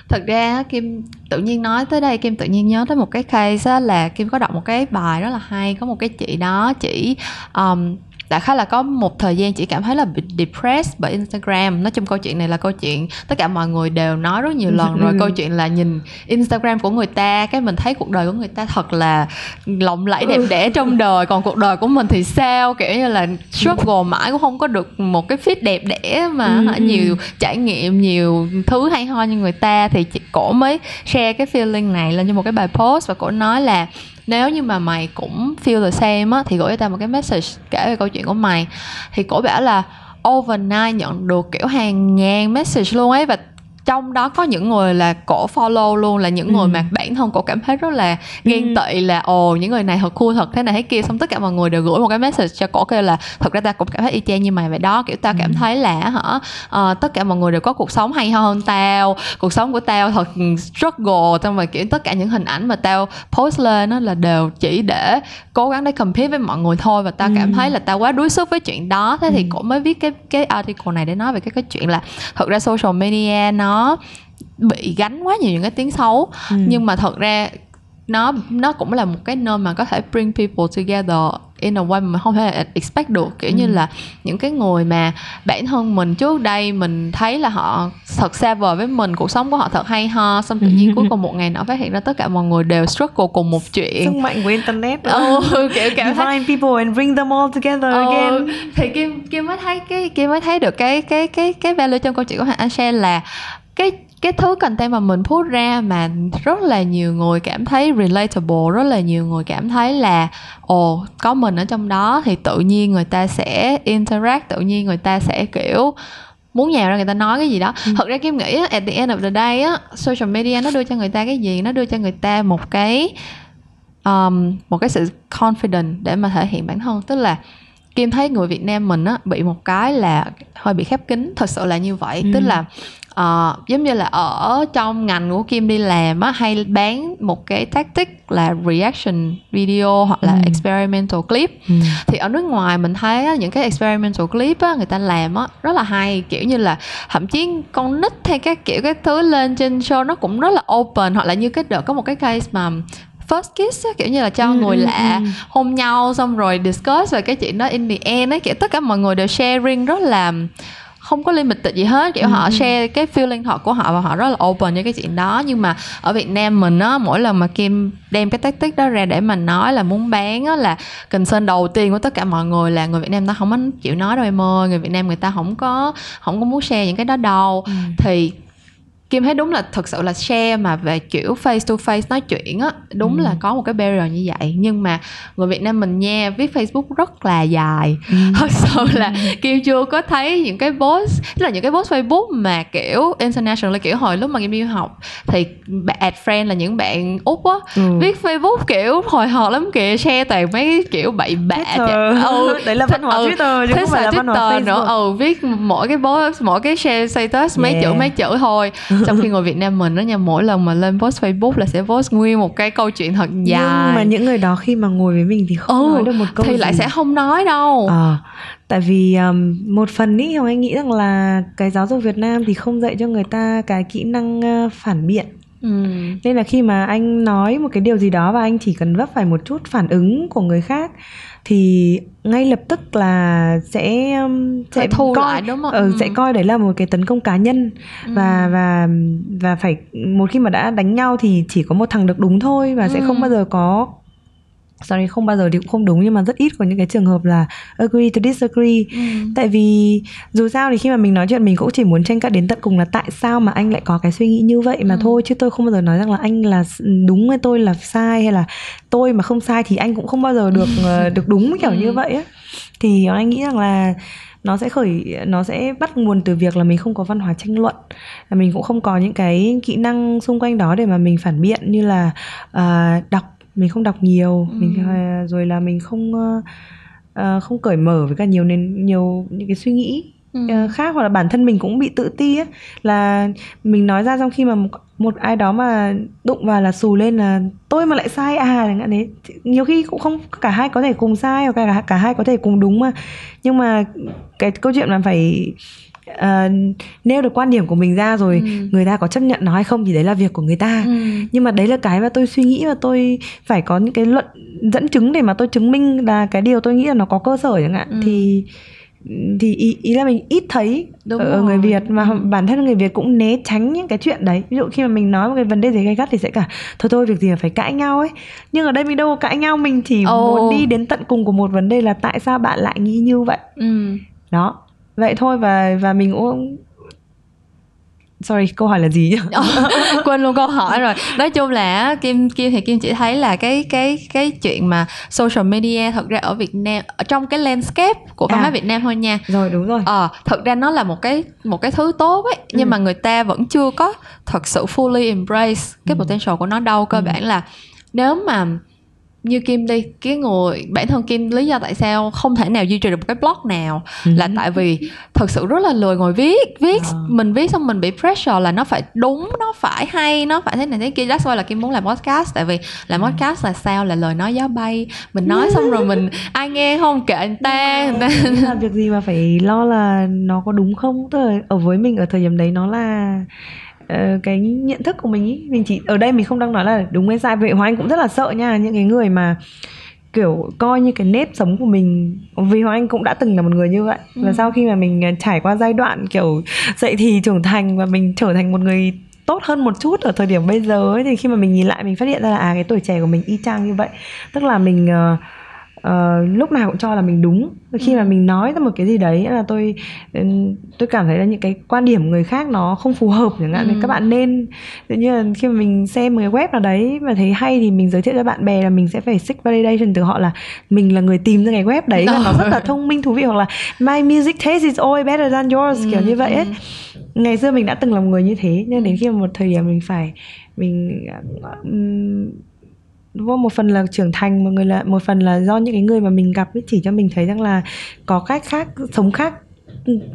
thật ra kim tự nhiên nói tới đây kim tự nhiên nhớ tới một cái case là kim có đọc một cái bài rất là hay có một cái chị đó chỉ um, đại khái là có một thời gian chị cảm thấy là bị depressed bởi Instagram. Nói chung câu chuyện này là câu chuyện tất cả mọi người đều nói rất nhiều lần rồi. Câu chuyện là nhìn Instagram của người ta cái mình thấy cuộc đời của người ta thật là lộng lẫy đẹp ừ. đẽ trong đời. Còn cuộc đời của mình thì sao? Kiểu như là struggle mãi cũng không có được một cái feed đẹp đẽ mà ừ, nhiều trải nghiệm nhiều thứ hay ho như người ta. Thì chị cổ mới share cái feeling này lên cho một cái bài post và cổ nói là nếu như mà mày cũng feel the same á, thì gửi cho tao một cái message kể về câu chuyện của mày. Thì cổ bảo là overnight nhận được kiểu hàng ngàn message luôn ấy, và trong đó có những người là cổ follow luôn là những ừ. người mà bản thân cổ cảm thấy rất là ghen ừ. tị là ồ những người này thật cool thật thế này thế kia xong tất cả mọi người đều gửi một cái message cho cổ kêu là thật ra ta cũng cảm thấy y chang như mày vậy đó kiểu tao ừ. cảm thấy là hả uh, tất cả mọi người đều có cuộc sống hay hơn tao cuộc sống của tao thật struggle xong rồi kiểu tất cả những hình ảnh mà tao post lên đó là đều chỉ để cố gắng để compete với mọi người thôi và tao ừ. cảm thấy là tao quá đuối sức với chuyện đó thế ừ. thì cổ mới viết cái cái article này để nói về cái cái chuyện là thật ra social media nó bị gánh quá nhiều những cái tiếng xấu. Ừ. nhưng mà thật ra nó nó cũng là một cái nơi mà có thể bring people together in a way mà không thể expect được. Kiểu ừ. như là những cái người mà bản thân mình trước đây mình thấy là họ thật xa vời với mình cuộc sống của họ thật hay ho xong tự nhiên cuối cùng một ngày nọ phát hiện ra tất cả mọi người đều struggle cùng một chuyện. Sức mạnh của internet. Ừ, kiểu cảm thấy people and bring them all together ừ, again. thì kim kim mới thấy cái kim mới thấy được cái cái cái cái value trong câu chuyện của anh share là cái cái thứ content mà mình put ra mà rất là nhiều người cảm thấy relatable rất là nhiều người cảm thấy là ồ có mình ở trong đó thì tự nhiên người ta sẽ interact tự nhiên người ta sẽ kiểu muốn nhào ra người ta nói cái gì đó. Ừ. thật ra kim nghĩ at the end of the day á social media nó đưa cho người ta cái gì? Nó đưa cho người ta một cái um, một cái sự confident để mà thể hiện bản thân. Tức là kim thấy người việt nam mình á bị một cái là hơi bị khép kín. Thật sự là như vậy. Ừ. tức là uh, giống như là ở trong ngành của kim đi làm á hay bán một cái tactic là reaction video hoặc là ừ. experimental clip ừ. thì ở nước ngoài mình thấy á, những cái experimental clip á người ta làm á rất là hay kiểu như là thậm chí con nít hay các kiểu cái thứ lên trên show nó cũng rất là open hoặc là như cái đợt có một cái case mà first kiss á, kiểu như là cho ừ, người ừ, lạ ừ. hôn nhau xong rồi discuss về cái chuyện đó in the end ấy kiểu tất cả mọi người đều sharing rất là không có limited gì hết kiểu ừ. họ share cái feeling thật của họ và họ rất là open với cái chuyện đó nhưng mà ở Việt Nam mình á mỗi lần mà Kim đem cái tactic đó ra để mà nói là muốn bán á là concern đầu tiên của tất cả mọi người là người Việt Nam ta không có chịu nói đâu em ơi người Việt Nam người ta không có không có muốn share những cái đó đâu ừ. thì Kim thấy đúng là thật sự là share mà về kiểu face to face nói chuyện á đúng ừ. là có một cái barrier như vậy. Nhưng mà người Việt Nam mình nha viết Facebook rất là dài. Ừ. thật sự là Kim chưa có thấy những cái post là những cái post Facebook mà kiểu international là kiểu hồi lúc mà Kim đi học thì add friend là những bạn úc á ừ. viết Facebook kiểu hồi hộp lắm kìa share toàn mấy kiểu bậy bạ ừ, đấy là văn hóa ừ, Twitter chứ không phải là văn hóa Facebook nữa. Ừ viết mỗi cái post mỗi cái share status mấy yeah. chữ mấy chữ thôi trong khi người Việt Nam mình đó nha mỗi lần mà lên post Facebook là sẽ post nguyên một cái câu chuyện thật dài nhưng mà những người đó khi mà ngồi với mình thì không ừ, nói được một câu thì gì. lại sẽ không nói đâu. À, tại vì um, một phần ý hồng anh nghĩ rằng là cái giáo dục Việt Nam thì không dạy cho người ta cái kỹ năng uh, phản biện Ừ. nên là khi mà anh nói một cái điều gì đó và anh chỉ cần vấp phải một chút phản ứng của người khác thì ngay lập tức là sẽ sẽ thu coi, lại đúng không? Ừ, ừ. sẽ coi đấy là một cái tấn công cá nhân ừ. và và và phải một khi mà đã đánh nhau thì chỉ có một thằng được đúng thôi và ừ. sẽ không bao giờ có sorry không bao giờ thì cũng không đúng nhưng mà rất ít có những cái trường hợp là agree to disagree ừ. tại vì dù sao thì khi mà mình nói chuyện mình cũng chỉ muốn tranh cãi đến tận cùng là tại sao mà anh lại có cái suy nghĩ như vậy mà ừ. thôi chứ tôi không bao giờ nói rằng là anh là đúng hay tôi là sai hay là tôi mà không sai thì anh cũng không bao giờ được ờ, được đúng kiểu ừ. như vậy á thì anh nghĩ rằng là nó sẽ khởi nó sẽ bắt nguồn từ việc là mình không có văn hóa tranh luận là mình cũng không có những cái kỹ năng xung quanh đó để mà mình phản biện như là uh, đọc mình không đọc nhiều ừ. mình rồi là mình không uh, không cởi mở với cả nhiều nên nhiều những cái suy nghĩ ừ. uh, khác hoặc là bản thân mình cũng bị tự ti ấy là mình nói ra trong khi mà một, ai đó mà đụng vào là xù lên là tôi mà lại sai à chẳng hạn thế nhiều khi cũng không cả hai có thể cùng sai hoặc cả cả hai có thể cùng đúng mà nhưng mà cái câu chuyện là phải uh, nêu được quan điểm của mình ra rồi ừ. người ta có chấp nhận nó hay không thì đấy là việc của người ta ừ. nhưng mà đấy là cái mà tôi suy nghĩ và tôi phải có những cái luận dẫn chứng để mà tôi chứng minh là cái điều tôi nghĩ là nó có cơ sở chẳng hạn ừ. thì thì ý, ý là mình ít thấy Đúng ở rồi. người Việt mà ừ. bản thân người Việt cũng né tránh những cái chuyện đấy ví dụ khi mà mình nói một cái vấn đề gì gay gắt thì sẽ cả thôi thôi việc gì mà phải cãi nhau ấy nhưng ở đây mình đâu có cãi nhau mình chỉ oh. muốn đi đến tận cùng của một vấn đề là tại sao bạn lại nghĩ như vậy ừ. đó vậy thôi và và mình cũng sorry câu hỏi là gì nhỉ quên luôn câu hỏi rồi nói chung là kim kim thì kim chỉ thấy là cái cái cái chuyện mà social media thật ra ở việt nam ở trong cái landscape của văn hóa à, việt nam thôi nha rồi đúng rồi ờ thật ra nó là một cái một cái thứ tốt ấy nhưng ừ. mà người ta vẫn chưa có thật sự fully embrace cái ừ. potential của nó đâu cơ ừ. bản là nếu mà như Kim đi cái người bản thân Kim lý do tại sao không thể nào duy trì được một cái blog nào ừ. là tại vì thật sự rất là lười ngồi viết viết à. mình viết xong mình bị pressure là nó phải đúng nó phải hay nó phải thế này thế kia that's why là Kim muốn làm podcast tại vì làm ừ. podcast là sao là lời nói gió bay mình nói xong rồi mình ai nghe không kệ anh ta, người ta. là việc gì mà phải lo là nó có đúng không tức là ở với mình ở thời điểm đấy nó là uh, cái nhận thức của mình ý mình chỉ ở đây mình không đang nói là đúng hay sai. Vậy hoàng anh cũng rất là sợ nha những cái người mà kiểu coi như cái nếp sống của mình. Vì hoàng anh cũng đã từng là một người như vậy. Ừ. và sau khi mà mình à, trải qua giai đoạn kiểu dậy thì trưởng thành và mình trở thành một người tốt hơn một chút ở thời điểm bây giờ ấy thì khi mà mình nhìn lại mình phát hiện ra là à cái tuổi trẻ của mình y chang như vậy. Tức là mình uh, uh, lúc nào cũng cho là mình đúng khi mà ừ. mình nói ra một cái gì đấy là tôi tôi cảm thấy là những cái quan điểm người khác nó không phù hợp chẳng hạn ừ. thì các bạn nên tự nhiên là khi mà mình xem một cái web nào đấy mà thấy hay thì mình giới thiệu cho bạn bè là mình sẽ phải seek validation từ họ là mình là người tìm ra cái web đấy và nó rất là thông minh thú vị hoặc là my music taste is always better than yours ừ. kiểu như vậy ấy ừ. ngày xưa mình đã từng là một người như thế nhưng đến khi mà một thời điểm mình phải mình um, đúng không? Một phần là trưởng thành, một người là một phần là do những cái người mà mình gặp ấy, chỉ cho mình thấy rằng là có cách khác, sống khác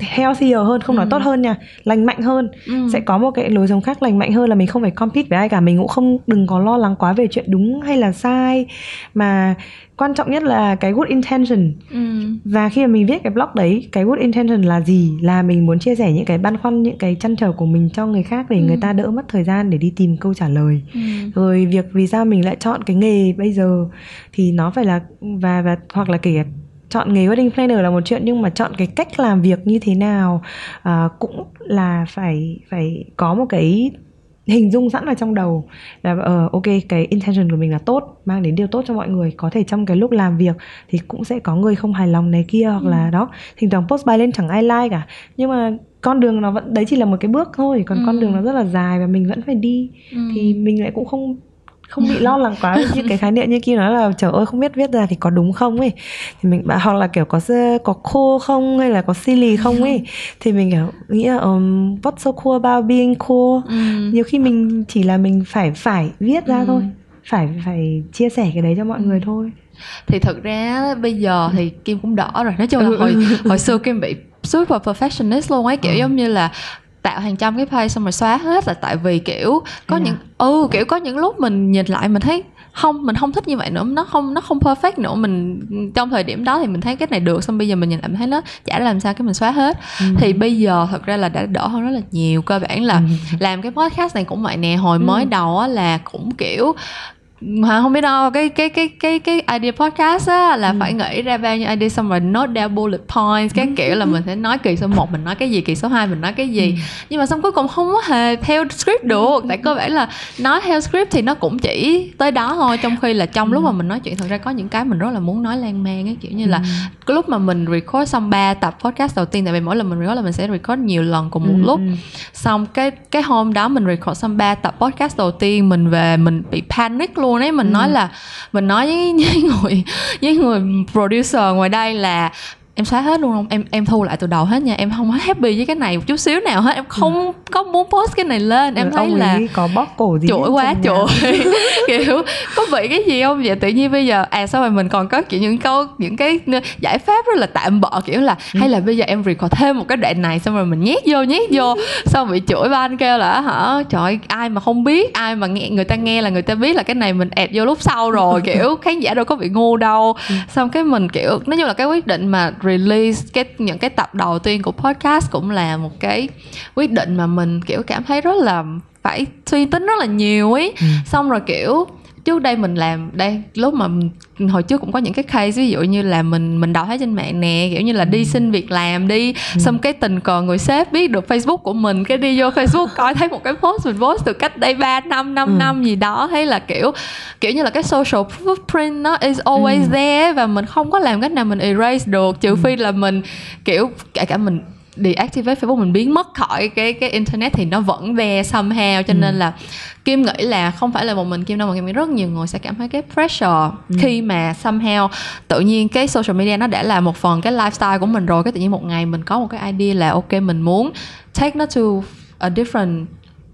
healthier hơn không nói ừ. tốt hơn nha lành mạnh hơn ừ. sẽ có một cái lối sống khác lành mạnh hơn là mình không phải compete với ai cả mình cũng không đừng có lo lắng quá về chuyện đúng hay là sai mà quan trọng nhất là cái good intention ừ. và khi mà mình viết cái blog đấy cái good intention là gì là mình muốn chia sẻ những cái băn khoăn những cái chăn trở của mình cho người khác để ừ. người ta đỡ mất thời gian để đi tìm câu trả lời ừ. rồi việc vì sao mình lại chọn cái nghề bây giờ thì nó phải là và và hoặc là kể chọn nghề wedding planner là một chuyện nhưng mà chọn cái cách làm việc như thế nào à, cũng là phải phải có một cái hình dung sẵn vào trong đầu là uh, ok cái intention của mình là tốt mang đến điều tốt cho mọi người có thể trong cái lúc làm việc thì cũng sẽ có người không hài lòng này kia hoặc ừ. là đó thỉnh thoảng post bài lên chẳng ai like cả nhưng mà con đường nó vẫn đấy chỉ là một cái bước thôi còn ừ. con đường nó rất là dài và mình vẫn phải đi ừ. thì mình lại cũng không không bị lo lắng quá như cái khái niệm như kia nói là trời ơi không biết viết ra thì có đúng không ấy thì mình bảo hoặc là kiểu có có khô không hay là có silly không ấy thì mình kiểu nghĩ là um, what's so cool about being cool ừ. nhiều khi mình chỉ là mình phải phải viết ra ừ. thôi phải phải chia sẻ cái đấy cho mọi người thôi thì thực ra bây giờ thì kim cũng đỏ rồi nói chung là ừ. hồi hồi xưa kim bị super perfectionist luôn ấy kiểu ừ. giống như là tạo hàng trăm cái page xong rồi xóa hết là tại vì kiểu có yeah. những ừ kiểu có những lúc mình nhìn lại mình thấy không mình không thích như vậy nữa nó không nó không perfect nữa mình trong thời điểm đó thì mình thấy cái này được xong bây giờ mình nhìn lại mình thấy nó chả làm sao cái mình xóa hết ừ. thì bây giờ thật ra là đã đỡ hơn rất là nhiều cơ bản là ừ. làm cái podcast này cũng vậy nè hồi ừ. mới đầu á là cũng kiểu mà không biết đâu cái cái cái cái cái idea podcast á là ừ. phải nghĩ ra bao nhiêu idea xong rồi note down bullet points cái ừ. kiểu là mình sẽ nói kỳ số 1 mình nói cái gì kỳ số 2 mình nói cái gì ừ. nhưng mà xong cuối cùng không có hề theo script được ừ. tại cơ bản là nói theo script thì nó cũng chỉ tới đó thôi trong khi là trong ừ. lúc mà mình nói chuyện thật ra có những cái mình rất là muốn nói lan man cái kiểu như là cái lúc mà mình record xong 3 tập podcast đầu tiên tại vì mỗi lần mình record là mình sẽ record nhiều lần cùng một ừ. lúc xong cái cái hôm đó mình record xong 3 tập podcast đầu tiên mình về mình bị panic luôn luôn ấy mình ừ. nói là mình nói với, với người với người producer ngoài đây là em xóa hết luôn không? Em em thu lại từ đầu hết nha. Em không có happy với cái này một chút xíu nào hết. Em không ừ. có muốn post cái này lên. Em Rồi thấy là có bóc cổ gì chuỗi quá chuỗi kiểu có bị cái gì không? Vậy tự nhiên bây giờ à sao mà mình còn có kiểu những câu những cái giải pháp rất là tạm bợ kiểu là ừ. hay là bây giờ em record thêm một cái đoạn này xong rồi mình nhét vô nhét vô. Xong bị chuỗi ba anh kêu là hả? Trời ai mà không biết ai mà nghe người ta nghe là người ta biết là cái này mình add vô lúc sau rồi. Kiểu khán giả đâu có bị ngu đâu. Ừ. xong cái mình kiểu nói chung là cái quyết định mà release cái những cái tập đầu tiên của podcast cũng là một cái quyết định mà mình kiểu cảm thấy rất là phải suy tính rất là nhiều ấy ừ. xong rồi kiểu trước đây mình làm đây lúc mà hồi trước cũng có những cái case ví dụ như là mình mình đọc thấy trên mạng nè kiểu như là đi ừ. xin việc làm đi ừ. xong cái tình cờ người sếp biết được facebook của mình cái đi vô facebook coi thấy một cái post mình post từ cách đây 3 năm 5 ừ. năm gì đó hay là kiểu kiểu như là cái social footprint nó is always ừ. there và mình không có làm cách nào mình erase được trừ ừ. phi là mình kiểu kể cả mình deactivate Facebook mình biến mất khỏi cái cái internet thì nó vẫn ve somehow cho ừ. nên là Kim nghĩ là không phải là một mình Kim đâu mà Kim nghĩ rất nhiều người sẽ cảm thấy cái pressure ừ. khi mà somehow tự nhiên cái social media nó đã là một phần cái lifestyle của mình rồi cái tự nhiên một ngày mình có một cái idea là ok mình muốn take nó to a different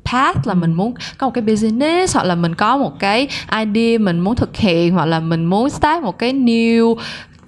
path là ừ. mình muốn có một cái business hoặc là mình có một cái idea mình muốn thực hiện hoặc là mình muốn start một cái new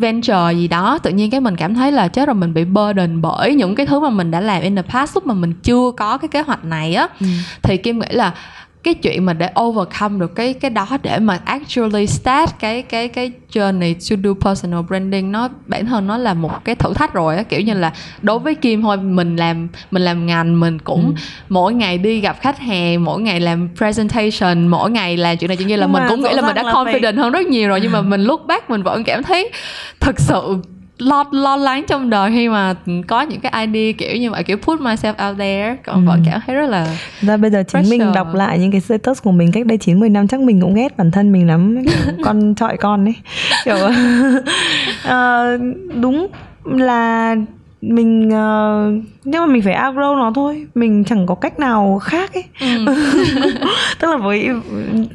venture gì đó tự nhiên cái mình cảm thấy là chết rồi mình bị burden bởi những cái thứ mà mình đã làm in the past lúc mà mình chưa có cái kế hoạch này á ừ. thì kim nghĩ là cái chuyện mà để overcome được cái cái đó để mà actually start cái cái cái journey to do personal branding nó bản thân nó là một cái thử thách rồi á kiểu như là đối với Kim thôi mình làm mình làm ngành mình cũng ừ. mỗi ngày đi gặp khách hàng mỗi ngày làm presentation mỗi ngày làm chuyện này chuyện kia là nhưng mình cũng nghĩ là mình đã confident phải... hơn rất nhiều rồi nhưng mà mình lúc back mình vẫn cảm thấy thật sự lo lo lắng trong đời khi mà có những cái idea kiểu như vậy kiểu put myself out there. Còn ừ. vẫn cảm thấy rất là ra bây giờ chính mình đọc lại những cái status của mình cách đây 90 năm chắc mình cũng ghét bản thân mình lắm. Con trọi con ấy. Kiểu uh, đúng là mình uh, nhưng mà mình phải outgrow nó thôi mình chẳng có cách nào khác ấy ừ. tức là với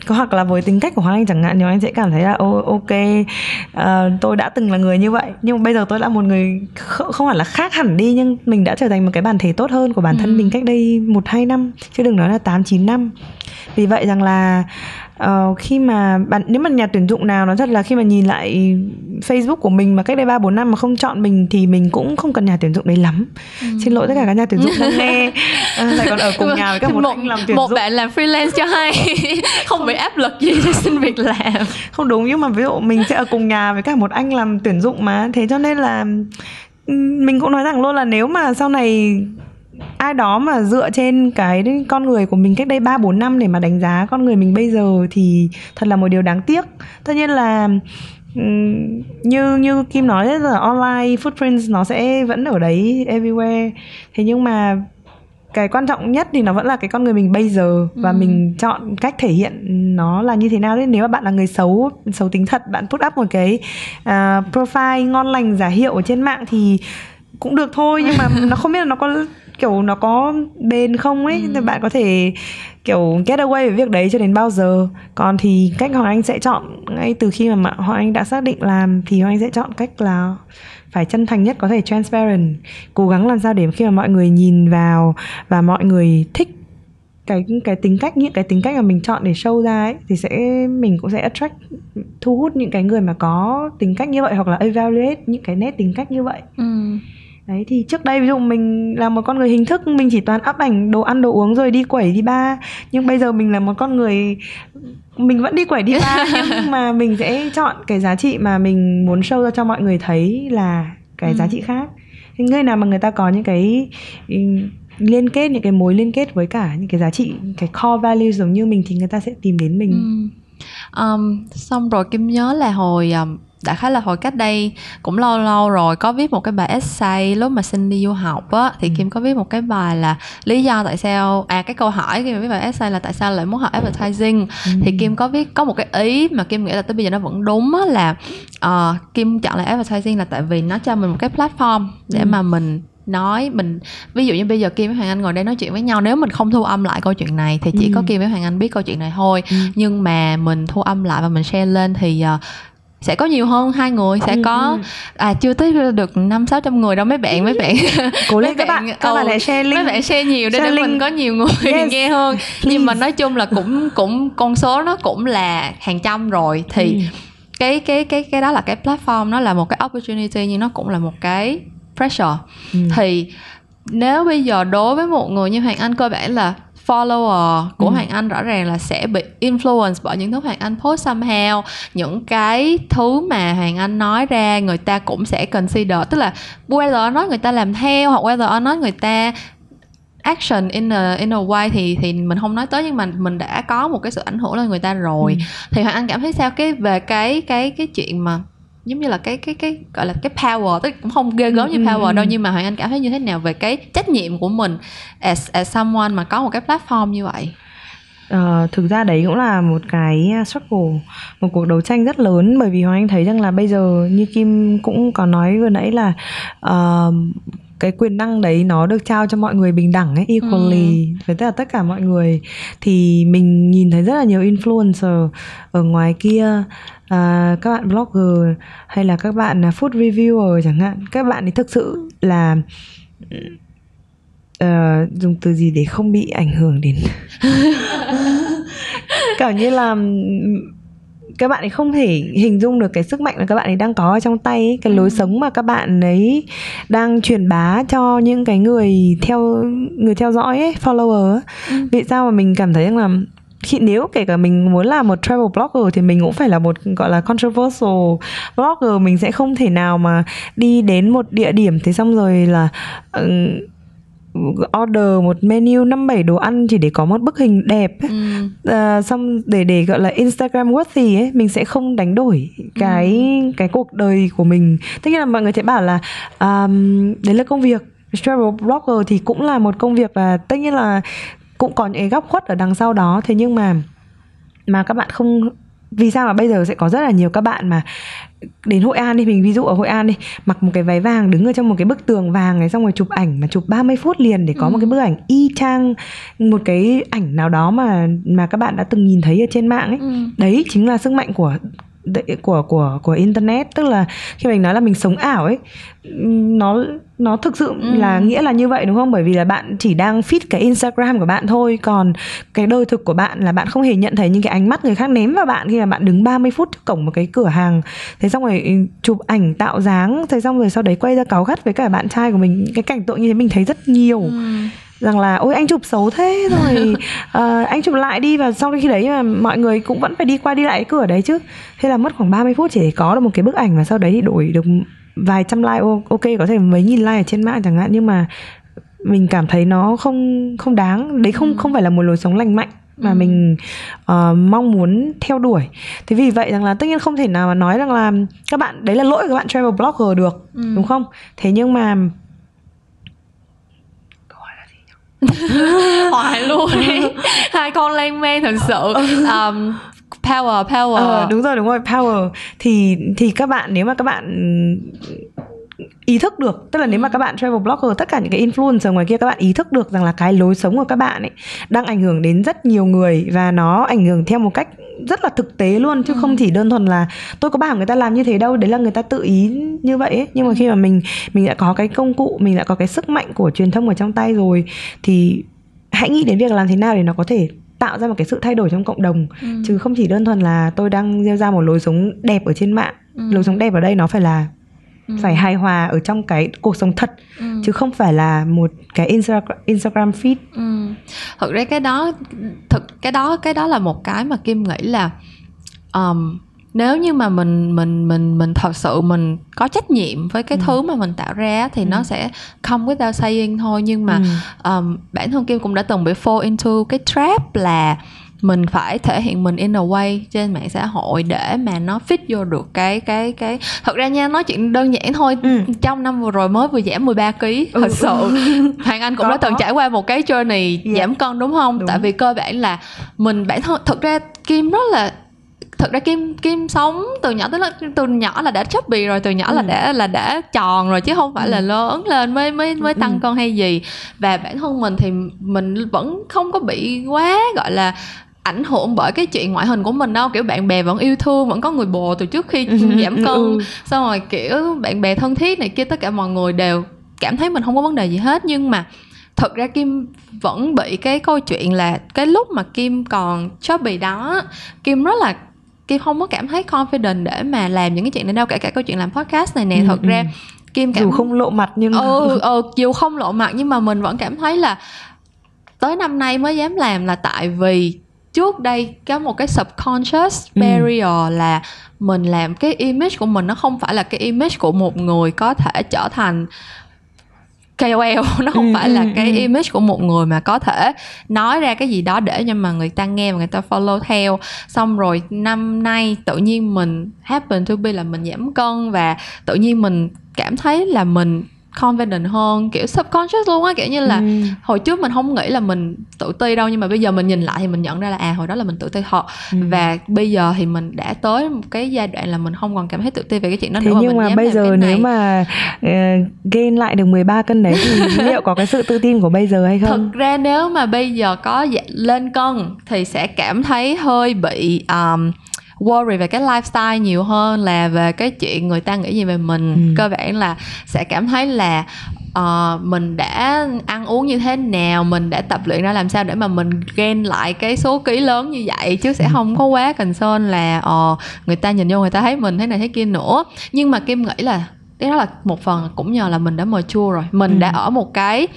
hoặc là với tính cách của hoàng anh chẳng hạn nhiều anh sẽ cảm thấy là ok uh, tôi đã từng là người như vậy nhưng mà bây giờ tôi là một người không, không hẳn là khác hẳn đi nhưng mình đã trở thành một cái bản thể tốt hơn của bản thân ừ. mình cách đây một hai năm chứ đừng nói là tám chín năm vì vậy rằng là uh, khi mà bạn nếu mà nhà tuyển dụng nào nó thật là khi mà nhìn lại Facebook của mình mà cách đây ba bốn năm mà không chọn mình thì mình cũng không cần nhà tuyển dụng đấy lắm. Ừ. Xin lỗi tất cả các nhà tuyển dụng đang nghe à, lại còn ở cùng nhà với các một, một anh làm tuyển một dụng. Bạn làm freelance cho hay không bị áp lực gì để xin việc làm. Không đúng nhưng mà ví dụ mình sẽ ở cùng nhà với cả một anh làm tuyển dụng mà thế cho nên là mình cũng nói rằng luôn là nếu mà sau này ai đó mà dựa trên cái con người của mình cách đây 3 4 năm để mà đánh giá con người mình bây giờ thì thật là một điều đáng tiếc. Tất nhiên là như như Kim nói là online footprints nó sẽ vẫn ở đấy everywhere. Thế nhưng mà cái quan trọng nhất thì nó vẫn là cái con người mình bây giờ và ừ. mình chọn cách thể hiện nó là như thế nào đấy nếu mà bạn là người xấu xấu tính thật bạn put up một cái uh, profile ngon lành giả hiệu ở trên mạng thì cũng được thôi nhưng mà nó không biết là nó có kiểu nó có bền không ấy. Ừ. thì bạn có thể kiểu get away với việc đấy cho đến bao giờ. Còn thì cách hoàng anh sẽ chọn ngay từ khi mà hoàng anh đã xác định làm thì hoàng anh sẽ chọn cách là phải chân thành nhất có thể transparent cố gắng làm sao để khi mà mọi người nhìn vào và mọi người thích cái cái tính cách những cái tính cách mà mình chọn để show ra ấy thì sẽ mình cũng sẽ attract thu hút những cái người mà có tính cách như vậy hoặc là evaluate những cái nét tính cách như vậy. Ừ đấy thì trước đây ví dụ mình là một con người hình thức mình chỉ toàn up ảnh đồ ăn đồ uống rồi đi quẩy đi ba nhưng bây giờ mình là một con người mình vẫn đi quẩy đi ba nhưng mà mình sẽ chọn cái giá trị mà mình muốn show ra cho mọi người thấy là cái ừ. giá trị khác thì người nào mà người ta có những cái ừ, liên kết những cái mối liên kết với cả những cái giá trị cái core value giống như mình thì người ta sẽ tìm đến mình ừ. um, xong rồi kim nhớ là hồi um, đã khá là hồi cách đây cũng lâu lâu rồi có viết một cái bài essay lúc mà xin đi du học á thì ừ. kim có viết một cái bài là lý do tại sao à cái câu hỏi khi mà viết bài essay là tại sao lại muốn học advertising ừ. thì kim có viết có một cái ý mà kim nghĩ là tới bây giờ nó vẫn đúng á là uh, kim chọn lại advertising là tại vì nó cho mình một cái platform để ừ. mà mình nói mình ví dụ như bây giờ Kim với Hoàng Anh ngồi đây nói chuyện với nhau nếu mình không thu âm lại câu chuyện này thì chỉ ừ. có Kim với Hoàng Anh biết câu chuyện này thôi ừ. nhưng mà mình thu âm lại và mình share lên thì uh, sẽ có nhiều hơn hai người sẽ ừ, có ừ. à chưa tới được năm sáu trăm người đâu mấy bạn mấy bạn cố lên các bạn các bạn hãy share link mấy bạn share nhiều để, để mình có nhiều người yes. nghe hơn nhưng mà nói chung là cũng cũng con số nó cũng là hàng trăm rồi thì ừ. cái cái cái cái đó là cái platform nó là một cái opportunity nhưng nó cũng là một cái pressure ừ. thì nếu bây giờ đối với một người như hoàng anh cơ bản là follower của ừ. Hoàng Anh rõ ràng là sẽ bị influence bởi những thứ Hoàng Anh post somehow những cái thứ mà Hoàng Anh nói ra người ta cũng sẽ consider tức là whether nói người ta làm theo hoặc whether nói người ta action in a in a way thì thì mình không nói tới nhưng mà mình đã có một cái sự ảnh hưởng lên người ta rồi ừ. thì hoàng anh cảm thấy sao cái về cái cái cái chuyện mà giống như là cái cái cái gọi là cái power tức cũng không ghê gớm như ừ, power ừ, đâu ừ. nhưng mà hoàng anh cảm thấy như thế nào về cái trách nhiệm của mình as as someone mà có một cái platform như vậy Uh, thực ra đấy cũng là một cái struggle một cuộc đấu tranh rất lớn bởi vì hoàng anh thấy rằng là bây giờ như kim cũng có nói vừa nãy là uh, cái quyền năng đấy nó được trao cho mọi người bình đẳng ấy equally ừ. với tất cả tất cả mọi người thì mình nhìn thấy rất là nhiều influencer ở ngoài kia à, các bạn blogger hay là các bạn food reviewer chẳng hạn các bạn ấy thực sự là uh, dùng từ gì để không bị ảnh hưởng đến cảm như là các bạn ấy không thể hình dung được cái sức mạnh mà các bạn ấy đang có ở trong tay ấy, cái lối ừ. sống mà các bạn ấy đang truyền bá cho những cái người theo người theo dõi ấy, follower ấy. Ừ. vì sao mà mình cảm thấy rằng là khi nếu kể cả mình muốn làm một travel blogger thì mình cũng phải là một gọi là controversial blogger mình sẽ không thể nào mà đi đến một địa điểm thì xong rồi là uh, order một menu năm bảy đồ ăn chỉ để có một bức hình đẹp ấy. Ừ. Uh, xong để để gọi là Instagram worthy ấy mình sẽ không đánh đổi cái cái cuộc đời của mình tất nhiên là mọi người sẽ bảo là um, đấy là công việc travel blogger thì cũng là một công việc và tất nhiên là cũng có những cái góc khuất ở đằng sau đó. Thế nhưng mà mà các bạn không vì sao mà bây giờ sẽ có rất là nhiều các bạn mà đến Hội An đi mình ví dụ ở Hội An đi mặc một cái váy vàng đứng ở trong một cái bức tường vàng này xong rồi chụp ảnh mà chụp 30 phút liền để có một cái bức ảnh y chang một cái ảnh nào đó mà mà các bạn đã từng nhìn thấy ở trên mạng ấy. Ừ. đấy chính là sức mạnh của của của của internet. Tức là khi mình nói là mình sống ảo ấy nó nó thực sự Ừ. là nghĩa là như vậy đúng không? Bởi vì là bạn chỉ đang feed cái instagram của bạn thôi còn cái đời thực của bạn là bạn không hề nhận thấy những cái ánh mắt người khác ném vào bạn khi mà bạn đứng 30 phút trước cổng một cái cửa hàng. Thế xong rồi ừ, chụp ảnh tạo dáng thế xong rồi sau đấy quay ra cáu gắt với cả bạn trai của mình. Cái cảnh tượng như thế mình thấy rất nhiều. Ừ. rằng là ôi anh chụp xấu thế rồi. Ờ, anh chụp lại đi và sau khi đấy mà mọi người cũng vẫn phải đi qua đi lại cái cửa đấy chứ. Thế là mất khoảng 30 phút chỉ để có được một cái bức ảnh và sau đấy thì đổi được vài trăm like. Ok có thể mấy nghìn like ở trên mạng chẳng hạn nhưng mà mình cảm thấy nó không không đáng. Đấy không không phải là một lối sống lành mạnh mà Ừ. mình ờ, mong muốn theo đuổi. Thế vì vậy rằng là tất nhiên không thể nào mà nói rằng là các bạn đấy là lỗi của các bạn travel blogger được Ừ. đúng không? Thế nhưng mà hoài luôn ấy. hai con lan man thật sự. Um, power power. Ờ, đúng rồi đúng rồi power. Thì thì các bạn nếu mà các bạn ý thức được tức là nếu mà các bạn travel blogger tất cả những cái influencer ngoài kia các bạn ý thức được rằng là cái lối sống của các bạn ấy đang ảnh hưởng đến rất nhiều người và nó ảnh hưởng theo một cách rất là thực tế luôn chứ không chỉ đơn thuần là tôi có bảo người ta làm như thế đâu đấy là người ta tự ý như vậy ấy. nhưng mà khi mà mình mình đã có cái công cụ mình đã có cái sức mạnh của truyền thông ở trong tay rồi thì hãy nghĩ đến việc làm thế nào để nó có thể tạo ra một cái sự thay đổi trong cộng đồng Ừ. chứ không chỉ đơn thuần là tôi đang gieo ra một lối sống đẹp ở trên mạng Ừ. lối sống đẹp ở đây nó phải là Ừ. phải hài hòa ở trong cái cuộc sống thật Ừ. chứ không phải là một cái Instagram, Instagram feed Ừ. thực ra cái đó thực cái đó cái đó là một cái mà kim nghĩ là um, nếu như mà mình mình mình mình thật sự mình có trách nhiệm với cái Ừ. thứ mà mình tạo ra thì Ừ. nó sẽ không without saying thôi nhưng mà Ừ. um, bản thân kim cũng đã từng bị fall into cái trap là mình phải thể hiện mình in a way trên mạng xã hội để mà nó fit vô được cái cái cái thật ra nha nói chuyện đơn giản thôi Ừ. trong năm vừa rồi mới vừa giảm 13 kg Ừ. thật sự hoàng anh cũng Có, đã từng có. trải qua một cái journey Dạ. giảm cân đúng không Đúng. tại vì cơ bản là mình bản thân thật ra kim rất là thật ra kim kim sống từ nhỏ tới lớn từ nhỏ là đã chubby rồi từ nhỏ là Ừ. đã là đã tròn rồi chứ không phải là Ừ. lớn lên mới mới mới Ừ, tăng ừ. cân hay gì và bản thân mình thì mình vẫn không có bị quá gọi là ảnh hưởng bởi cái chuyện ngoại hình của mình đâu kiểu bạn bè vẫn yêu thương vẫn có người bồ từ trước khi Ừ, giảm cân ừ. xong rồi kiểu bạn bè thân thiết này kia tất cả mọi người đều cảm thấy mình không có vấn đề gì hết nhưng mà thật ra kim vẫn bị cái câu chuyện là cái lúc mà kim còn chubby đó kim rất là kim không có cảm thấy confident để mà làm những cái chuyện này đâu kể cả câu chuyện làm podcast này nè Ừ, thật ừ. ra kim cảm dù không lộ mặt nhưng ừ, ừ dù không lộ mặt nhưng mà mình vẫn cảm thấy là tới năm nay mới dám làm là tại vì trước đây có một cái subconscious Ừ. barrier là mình làm cái image của mình nó không phải là cái image của một người có thể trở thành KOL nó không Ừ, phải là ừ, cái ừ. image của một người mà có thể nói ra cái gì đó để cho mà người ta nghe và người ta follow theo xong rồi năm nay tự nhiên mình happen to be là mình giảm cân và tự nhiên mình cảm thấy là mình confident hơn kiểu subconscious luôn á kiểu như là Ừ. hồi trước mình không nghĩ là mình tự ti đâu nhưng mà bây giờ mình nhìn lại thì mình nhận ra là à hồi đó là mình tự ti thật Ừ. và bây giờ thì mình đã tới một cái giai đoạn là mình không còn cảm thấy tự ti về cái chuyện đó Thế nữa nhưng mình mà dám bây giờ nếu mà uh, gain lại được 13 cân đấy thì liệu có cái sự tự tin của bây giờ hay không? thực ra nếu mà bây giờ có dạ- lên cân thì sẽ cảm thấy hơi bị um, worry về cái lifestyle nhiều hơn là về cái chuyện người ta nghĩ gì về mình Ừ. cơ bản là sẽ cảm thấy là ờ, mình đã ăn uống như thế nào mình đã tập luyện ra làm sao để mà mình gain lại cái số ký lớn như vậy chứ Ừ. sẽ không có quá concern là ờ, người ta nhìn vô người ta thấy mình thế này thế kia nữa nhưng mà kim nghĩ là cái đó là một phần cũng nhờ là mình đã mature rồi mình Ừ. đã ở một cái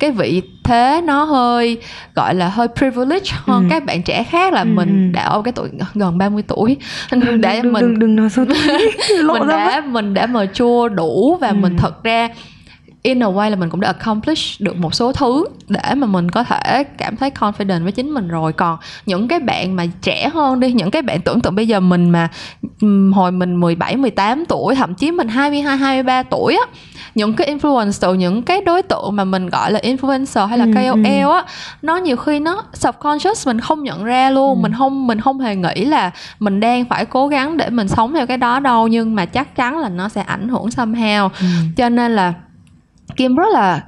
cái vị thế nó hơi gọi là hơi privilege hơn Ừ. các bạn trẻ khác là Ừ, mình ừ. đã ở cái tuổi gần 30 tuổi đừng, để đừng, mình đừng, đừng nói số tuổi mình đã mình đã mature đủ và Ừ. mình thật ra in a way là mình cũng đã accomplish được một số thứ để mà mình có thể cảm thấy confident với chính mình rồi còn những cái bạn mà trẻ hơn đi những cái bạn tưởng tượng bây giờ mình mà hồi mình 17 18 tuổi thậm chí mình 22 23 tuổi á những cái influencer những cái đối tượng mà mình gọi là influencer hay là Ừ, KOL á nó nhiều khi nó subconscious mình không nhận ra luôn Ừ. mình không mình không hề nghĩ là mình đang phải cố gắng để mình sống theo cái đó đâu nhưng mà chắc chắn là nó sẽ ảnh hưởng somehow Ừ. cho nên là kim rất là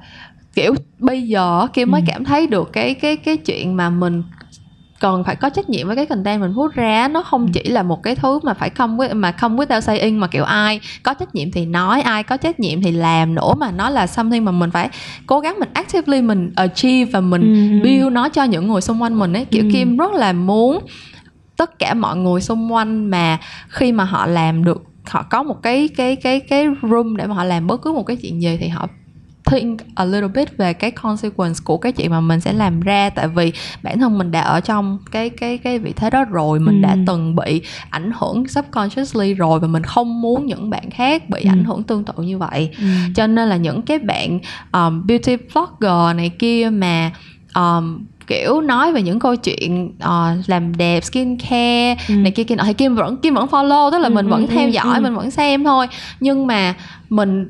kiểu bây giờ kim mới Ừ. cảm thấy được cái cái cái chuyện mà mình cần phải có trách nhiệm với cái content mình put ra nó không Ừ. chỉ là một cái thứ mà phải không với mà không without saying mà kiểu ai có trách nhiệm thì nói ai có trách nhiệm thì làm nữa mà nó là something mà mình phải cố gắng mình actively mình achieve và mình ừ. build nó cho những người xung quanh mình ấy kiểu Ừ. kim rất là muốn tất cả mọi người xung quanh mà khi mà họ làm được họ có một cái cái cái cái room để mà họ làm bất cứ một cái chuyện gì thì họ think a little bit về cái consequence của cái chuyện mà mình sẽ làm ra tại vì bản thân mình đã ở trong cái cái cái vị thế đó rồi mình Ừ. đã từng bị ảnh hưởng subconsciously rồi và mình không muốn những bạn khác bị Ừ. ảnh hưởng tương tự như vậy Ừ. cho nên là những cái bạn um, beauty blogger này kia mà um, kiểu nói về những câu chuyện ờ, làm đẹp skin care Ừ. này kia kia nọ thì kim vẫn kim vẫn follow tức là Ừ, mình vẫn ừ, theo ừ, dõi ừ. mình vẫn xem thôi nhưng mà mình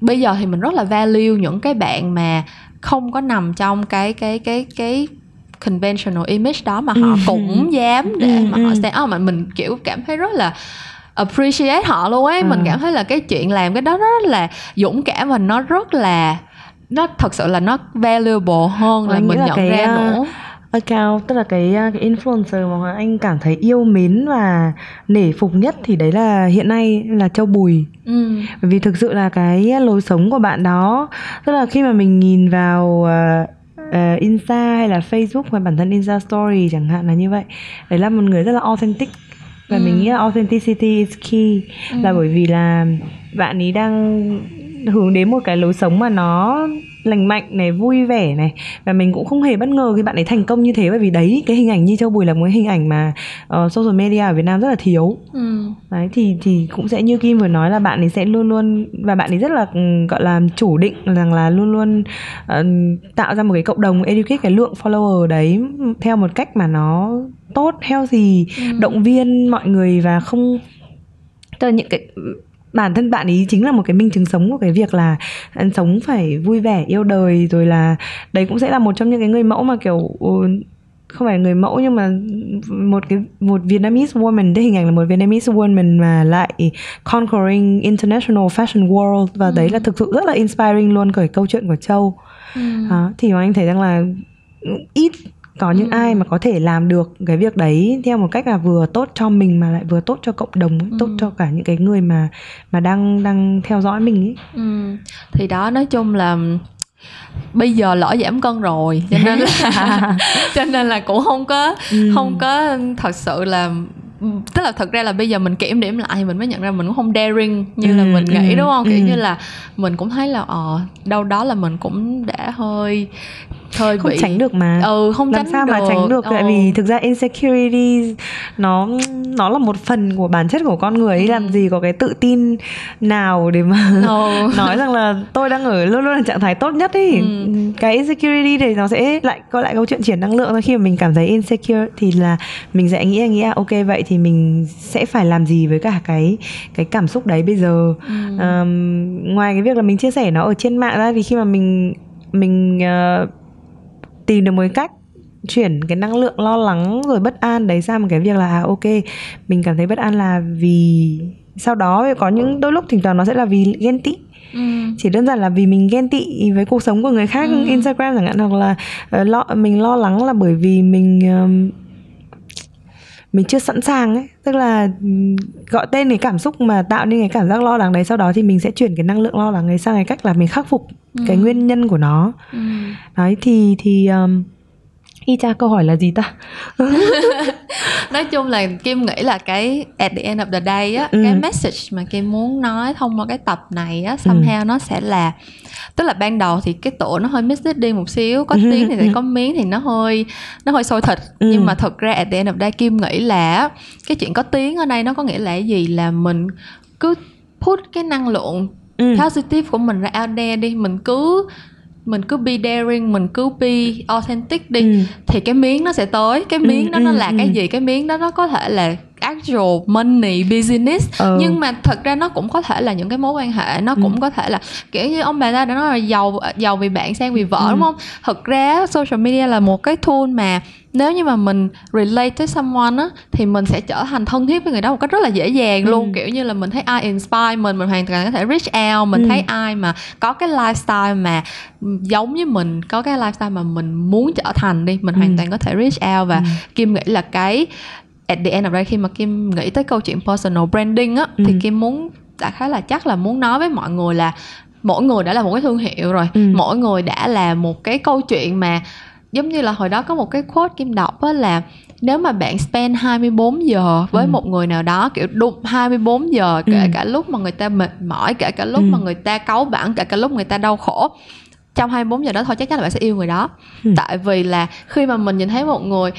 bây giờ thì mình rất là value những cái bạn mà không có nằm trong cái cái cái cái conventional image đó mà họ Ừ. cũng dám để Ừ, mà họ ừ. stand out mà mình kiểu cảm thấy rất là appreciate họ luôn ấy mình À. cảm thấy là cái chuyện làm cái đó rất là dũng cảm và nó rất là nó thật sự là nó valuable hơn là Anh nghĩ mình là nhận cái, ra à, nữa account tức là cái uh, cái influencer mà Anh cảm thấy yêu mến và nể phục nhất thì đấy là hiện nay là Châu Bùi ừ. bởi vì thực sự là cái lối sống của bạn đó tức là khi mà mình nhìn vào uh, uh, Insta hay là Facebook và bản thân Insta Story chẳng hạn là như vậy đấy là một người rất là authentic và Ừ. mình nghĩ là authenticity is key là Ừ. bởi vì là bạn ấy đang hướng đến một cái lối sống mà nó lành mạnh này vui vẻ này và mình cũng không hề bất ngờ khi bạn ấy thành công như thế bởi vì đấy cái hình ảnh như Châu Bùi là một cái hình ảnh mà ờ, social media ở Việt Nam rất là thiếu Ừ. đấy thì thì cũng sẽ như Kim vừa nói là bạn ấy sẽ luôn luôn và bạn ấy rất là ừ, gọi là chủ định rằng là luôn luôn ờ, tạo ra một cái cộng đồng educate cái lượng follower đấy theo một cách mà nó tốt healthy Ừ. động viên mọi người và không tức là những cái bản thân bạn ấy chính là một cái minh chứng sống của cái việc là anh sống phải vui vẻ yêu đời rồi là đấy cũng sẽ là một trong những cái người mẫu mà kiểu ừ, không phải người mẫu nhưng mà một cái một Vietnamese woman cái hình ảnh là một Vietnamese woman mà lại conquering international fashion world và đấy là thực sự rất là inspiring luôn cái câu chuyện của Châu Ừ. đó, thì anh thấy rằng là ít có những Ừ. ai mà có thể làm được cái việc đấy theo một cách là vừa tốt cho mình mà lại vừa tốt cho cộng đồng ấy, tốt Ừ. cho cả những cái người mà mà đang đang theo dõi mình ấy. Ừ. thì đó nói chung là bây giờ lỡ giảm cân rồi cho nên là cho nên là cũng không có Ừ. không có thật sự là tức là thật ra là bây giờ mình kiểm điểm lại thì mình mới nhận ra mình cũng không daring như là Ừ, mình nghĩ ừ, đúng không kiểu ừ. như là mình cũng thấy là ờ đâu đó là mình cũng đã hơi hơi không bị tránh được mà ừ không làm tránh sao mà tránh được tại Ờ. vì thực ra insecurity nó nó là một phần của bản chất của con người ấy Ừ. làm gì có cái tự tin nào để mà Ừ. nói rằng là tôi đang ở luôn luôn là trạng thái tốt nhất ấy Ừ. cái insecurity thì nó sẽ lại có lại câu chuyện chuyển năng lượng thôi khi mà mình cảm thấy insecure thì là mình sẽ nghĩ nghĩ à ok vậy thì mình sẽ phải làm gì với cả cái cái cảm xúc đấy bây giờ Ừ. Ờm, ngoài cái việc là mình chia sẻ nó ở trên mạng ra thì khi mà mình mình ờ, tìm được một cái cách chuyển cái năng lượng lo lắng rồi bất an đấy sang một cái việc là à, ok mình cảm thấy bất an là vì sau đó có những đôi lúc thỉnh thoảng nó sẽ là vì ghen tị Ừ. chỉ đơn giản là vì mình ghen tị với cuộc sống của người khác Ừ. Instagram chẳng hạn hoặc là ờ, lo mình lo lắng là bởi vì mình ờm, mình chưa sẵn sàng ấy tức là gọi tên cái cảm xúc mà tạo nên cái cảm giác lo lắng đấy sau đó thì mình sẽ chuyển cái năng lượng lo lắng đấy sang cái cách là mình khắc phục cái Ừ. nguyên nhân của nó Ừ. đấy thì thì um, y cha câu hỏi là gì ta nói chung là kim nghĩ là cái at the end of the day á Ừ. cái message mà kim muốn nói thông qua cái tập này á somehow nó sẽ là tức là ban đầu thì cái tựa nó hơi misleading một xíu có Ừ, tiếng thì ừ. sẽ có miếng thì nó hơi nó hơi sôi thịt Ừ. nhưng mà thực ra at the end of the day kim nghĩ là cái chuyện có tiếng ở đây nó có nghĩa là gì là mình cứ put cái năng lượng ừ. positive của mình ra out there đi mình cứ mình cứ be daring mình cứ be authentic đi Ừ. thì cái miếng nó sẽ tới cái miếng đó nó ừ, là ừ. cái gì cái miếng đó nó có thể là actual money business Ờ. nhưng mà thật ra nó cũng có thể là những cái mối quan hệ nó Ừ. cũng có thể là kiểu như ông bà ta đã nói là giàu giàu vì bạn sang vì vợ Ừ. đúng không thật ra social media là một cái tool mà nếu như mà mình relate tới someone á thì mình sẽ trở thành thân thiết với người đó một cách rất là dễ dàng luôn Ừ. kiểu như là mình thấy ai inspire mình mình hoàn toàn có thể reach out mình Ừ. thấy ai mà có cái lifestyle mà giống như mình có cái lifestyle mà mình muốn trở thành đi mình Ừ. hoàn toàn có thể reach out và Ừ. kim nghĩ là cái at the end of the day khi mà kim nghĩ tới câu chuyện personal branding á thì Ừ. kim muốn đại khái là chắc là muốn nói với mọi người là mỗi người đã là một cái thương hiệu rồi Ừ. mỗi người đã là một cái câu chuyện mà giống như là hồi đó có một cái quote kim đọc á là nếu mà bạn spend 24 giờ với Ừ. một người nào đó kiểu đụng 24 giờ kể Ừ. cả lúc mà người ta mệt mỏi kể cả lúc Ừ. mà người ta cáu bẳn kể cả lúc người ta đau khổ trong 24 giờ đó thôi chắc chắn là bạn sẽ yêu người đó Ừ. tại vì là khi mà mình nhìn thấy một người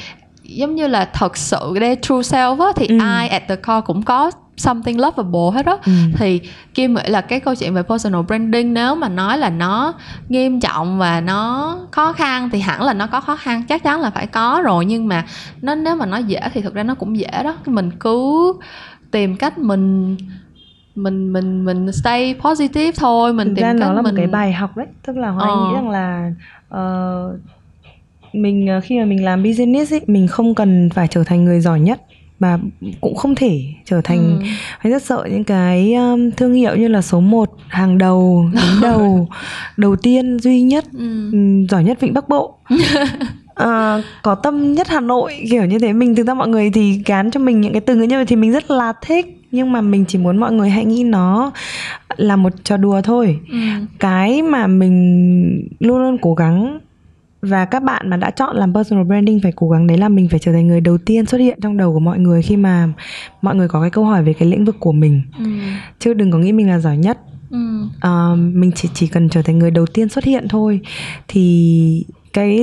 giống như là thật sự their true self á thì Ừ. ai at the core cũng có something lovable hết á Ừ. thì kim nghĩ là cái câu chuyện về personal branding nếu mà nói là nó nghiêm trọng và nó khó khăn thì hẳn là nó có khó khăn chắc chắn là phải có rồi nhưng mà nó nếu mà nói dễ thì thực ra nó cũng dễ đó mình cứ tìm cách mình mình mình mình stay positive thôi mình Thực tìm ra cách nó là mình một cái bài học đấy tức là Anh Ờ. nghĩ rằng là ờ, mình ờ, khi mà mình làm business ấy mình không cần phải trở thành người giỏi nhất mà cũng không thể trở thành Ừ. Anh rất sợ những cái um, thương hiệu như là số 1, hàng đầu, đứng đầu, đầu tiên, duy nhất, Ừ. giỏi nhất Vịnh Bắc Bộ. Ờ, có tâm nhất Hà Nội kiểu như thế mình thực ra mọi người thì gán cho mình những cái từ ngữ như vậy thì mình rất là thích nhưng mà mình chỉ muốn mọi người hãy nghĩ nó là một trò đùa thôi Ừ. cái mà mình luôn luôn cố gắng và các bạn mà đã chọn làm personal branding phải cố gắng đấy là mình phải trở thành người đầu tiên xuất hiện trong đầu của mọi người khi mà mọi người có cái câu hỏi về cái lĩnh vực của mình Ừ. chứ đừng có nghĩ mình là giỏi nhất Ừ. Ờ, mình chỉ chỉ cần trở thành người đầu tiên xuất hiện thôi thì cái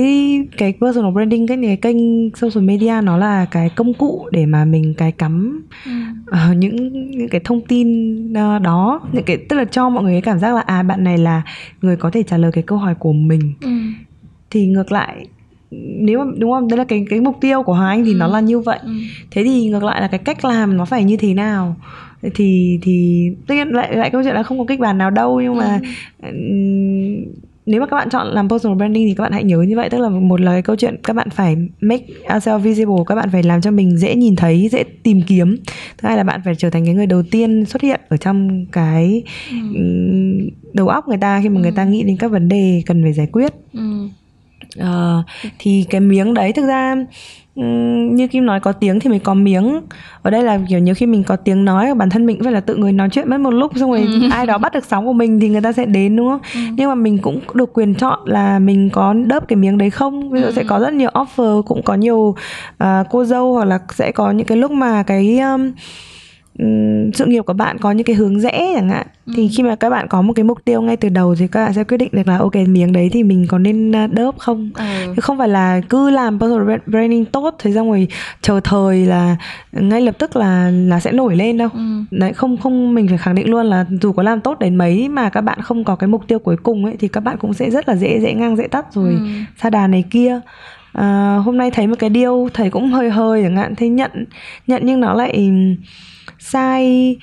cái personal branding cái cái kênh social media nó là cái công cụ để mà mình cái cắm Ừ. ờ, những những cái thông tin ờ, đó những cái tức là cho mọi người cái cảm giác là à bạn này là người có thể trả lời cái câu hỏi của mình Ừ. thì ngược lại nếu mà đúng không đấy là cái cái mục tiêu của Hoàng Anh thì Ừ. nó là như vậy Ừ. thế thì ngược lại là cái cách làm nó phải như thế nào thì thì tất nhiên lại lại câu chuyện là không có kịch bản nào đâu nhưng mà ừm, nếu mà các bạn chọn làm personal branding thì các bạn hãy nhớ như vậy tức là một là cái câu chuyện các bạn phải make ourselves visible các bạn phải làm cho mình dễ nhìn thấy dễ tìm kiếm thứ hai là bạn phải trở thành cái người đầu tiên xuất hiện ở trong cái Ừ. đầu óc người ta khi mà người ta nghĩ đến các vấn đề cần phải giải quyết Ừ. Ờ, thì cái miếng đấy thực ra như Kim nói có tiếng thì mới có miếng. Ở đây là kiểu nhiều khi mình có tiếng nói bản thân mình cũng phải là tự người nói chuyện mất một lúc xong rồi ai đó bắt được sóng của mình thì người ta sẽ đến đúng không? Nhưng mà mình cũng được quyền chọn là mình có đớp cái miếng đấy không. Ví dụ sẽ có rất nhiều offer cũng có nhiều à, cô dâu hoặc là sẽ có những cái lúc mà cái um, sự nghiệp của bạn có những cái hướng rẽ chẳng hạn thì khi mà các bạn có một cái mục tiêu ngay từ đầu thì các bạn sẽ quyết định được là ok miếng đấy thì mình có nên à, đớp không Ừ. chứ không phải là cứ làm personal brand- branding tốt thế xong rồi chờ thời là ngay lập tức là là sẽ nổi lên đâu Ừ. đấy không không mình phải khẳng định luôn là dù có làm tốt đến mấy mà các bạn không có cái mục tiêu cuối cùng ấy thì các bạn cũng sẽ rất là dễ dễ ngang dễ tắt rồi Ừ. sa đà này kia à, hôm nay thấy một cái điêu thầy cũng hơi hơi chẳng hạn thấy nhận nhận nhưng nó lại sai.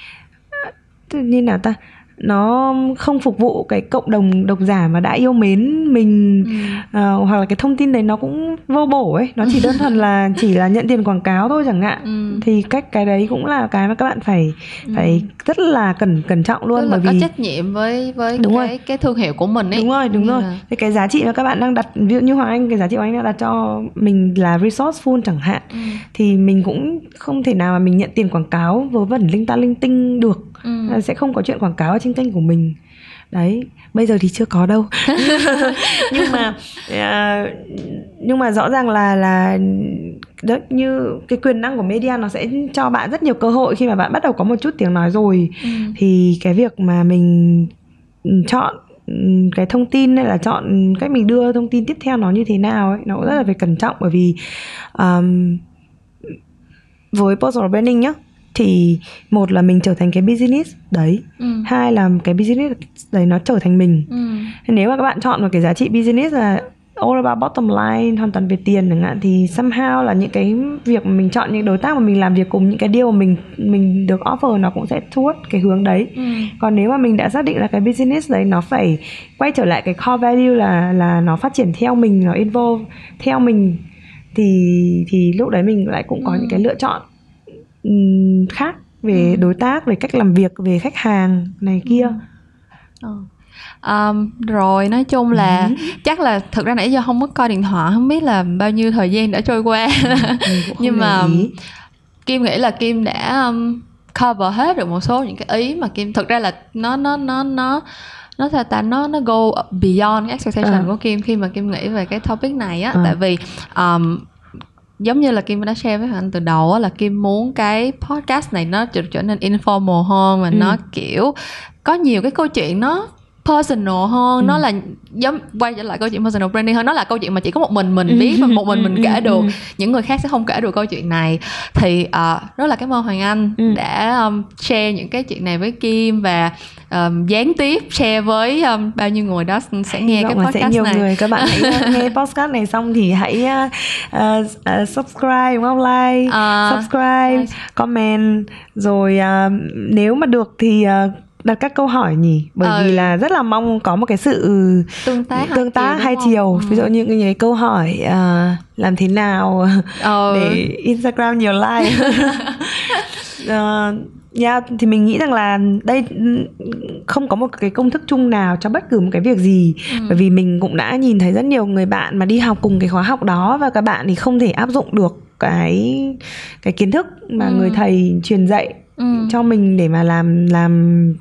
Ờ, Như nào ta nó không phục vụ cái cộng đồng độc giả mà đã yêu mến mình Ừ. Ờ, hoặc là cái thông tin đấy nó cũng vô bổ ấy nó chỉ đơn thuần là chỉ là nhận tiền quảng cáo thôi chẳng hạn Ừ. thì cách cái đấy cũng là cái mà các bạn phải phải rất là cẩn cẩn trọng luôn Tức là bởi có vì trách nhiệm với với Đúng cái rồi. cái thương hiệu của mình ấy đúng rồi đúng Như rồi là- cái giá trị mà các bạn đang đặt ví dụ như hoàng anh cái giá trị của anh đang đặt cho mình là resourceful chẳng hạn Ừ. thì mình cũng không thể nào mà mình nhận tiền quảng cáo vớ vẩn linh ta linh tinh được Ừ. Sẽ không có chuyện quảng cáo ở trên kênh của mình. Đấy bây giờ thì chưa có đâu. Nhưng mà uh, nhưng mà rõ ràng là là đó, như cái quyền năng của media nó sẽ cho bạn rất nhiều cơ hội khi mà bạn bắt đầu có một chút tiếng nói rồi. Ừ. thì cái việc mà mình chọn cái thông tin hay là chọn cách mình đưa thông tin tiếp theo nó như thế nào ấy nó cũng rất là phải cẩn trọng bởi vì um, với personal branding nhá thì một là mình trở thành cái business đấy ừ. hai là cái business đấy nó trở thành mình ừ. nếu mà các bạn chọn một cái giá trị business là all about bottom line hoàn toàn về tiền chẳng hạn thì somehow là những cái việc mà mình chọn những đối tác mà mình làm việc cùng những cái điều mà mình mình được offer nó cũng sẽ towards cái hướng đấy ừ. còn nếu mà mình đã xác định là cái business đấy nó phải quay trở lại cái core value là là nó phát triển theo mình nó involve theo mình thì thì lúc đấy mình lại cũng có ừ. những cái lựa chọn khác về ừ. đối tác về cách làm việc về khách hàng này kia ừ. Ừ. Um, rồi nói chung là ừ. chắc là thực ra nãy giờ không có coi điện thoại không biết là bao nhiêu thời gian đã trôi qua nhưng mà kim nghĩ là kim đã um, cover hết được một số những cái ý mà kim thực ra là nó nó nó nó nó sao ta nó nó go beyond cái expectation à. của kim khi mà kim nghĩ về cái topic này á à. tại vì um, giống như là kim đã share với anh từ đầu á là kim muốn cái podcast này nó trở, trở nên informal hơn và ừ. nó kiểu có nhiều cái câu chuyện nó personal hơn ừ. nó là giống quay trở lại câu chuyện personal branding hơn nó là câu chuyện mà chỉ có một mình mình biết và một mình mình ừ, kể ừ, được những người khác sẽ không kể được câu chuyện này thì uh, rất là cảm ơn hoàng anh ừ. đã um, share những cái chuyện này với kim và um, gián tiếp share với um, bao nhiêu người đó sẽ nghe cái podcast sẽ nhiều này. người các bạn hãy nghe podcast này xong thì hãy uh, uh, subscribe đúng không? Like uh, subscribe uh, comment. Rồi uh, nếu mà được thì uh, đặt các câu hỏi nhỉ? Bởi ừ. vì là rất là mong có một cái sự tương tác tương tác hai chiều. Ừ. ví dụ như những cái câu hỏi uh, làm thế nào ừ. để Instagram nhiều like. Uh, Yeah, thì mình nghĩ rằng là đây không có một cái công thức chung nào cho bất cứ một cái việc gì ừ. bởi vì mình cũng đã nhìn thấy rất nhiều người bạn mà đi học cùng cái khóa học đó và các bạn thì không thể áp dụng được cái cái kiến thức mà ừ. người thầy truyền dạy ừ. cho mình để mà làm làm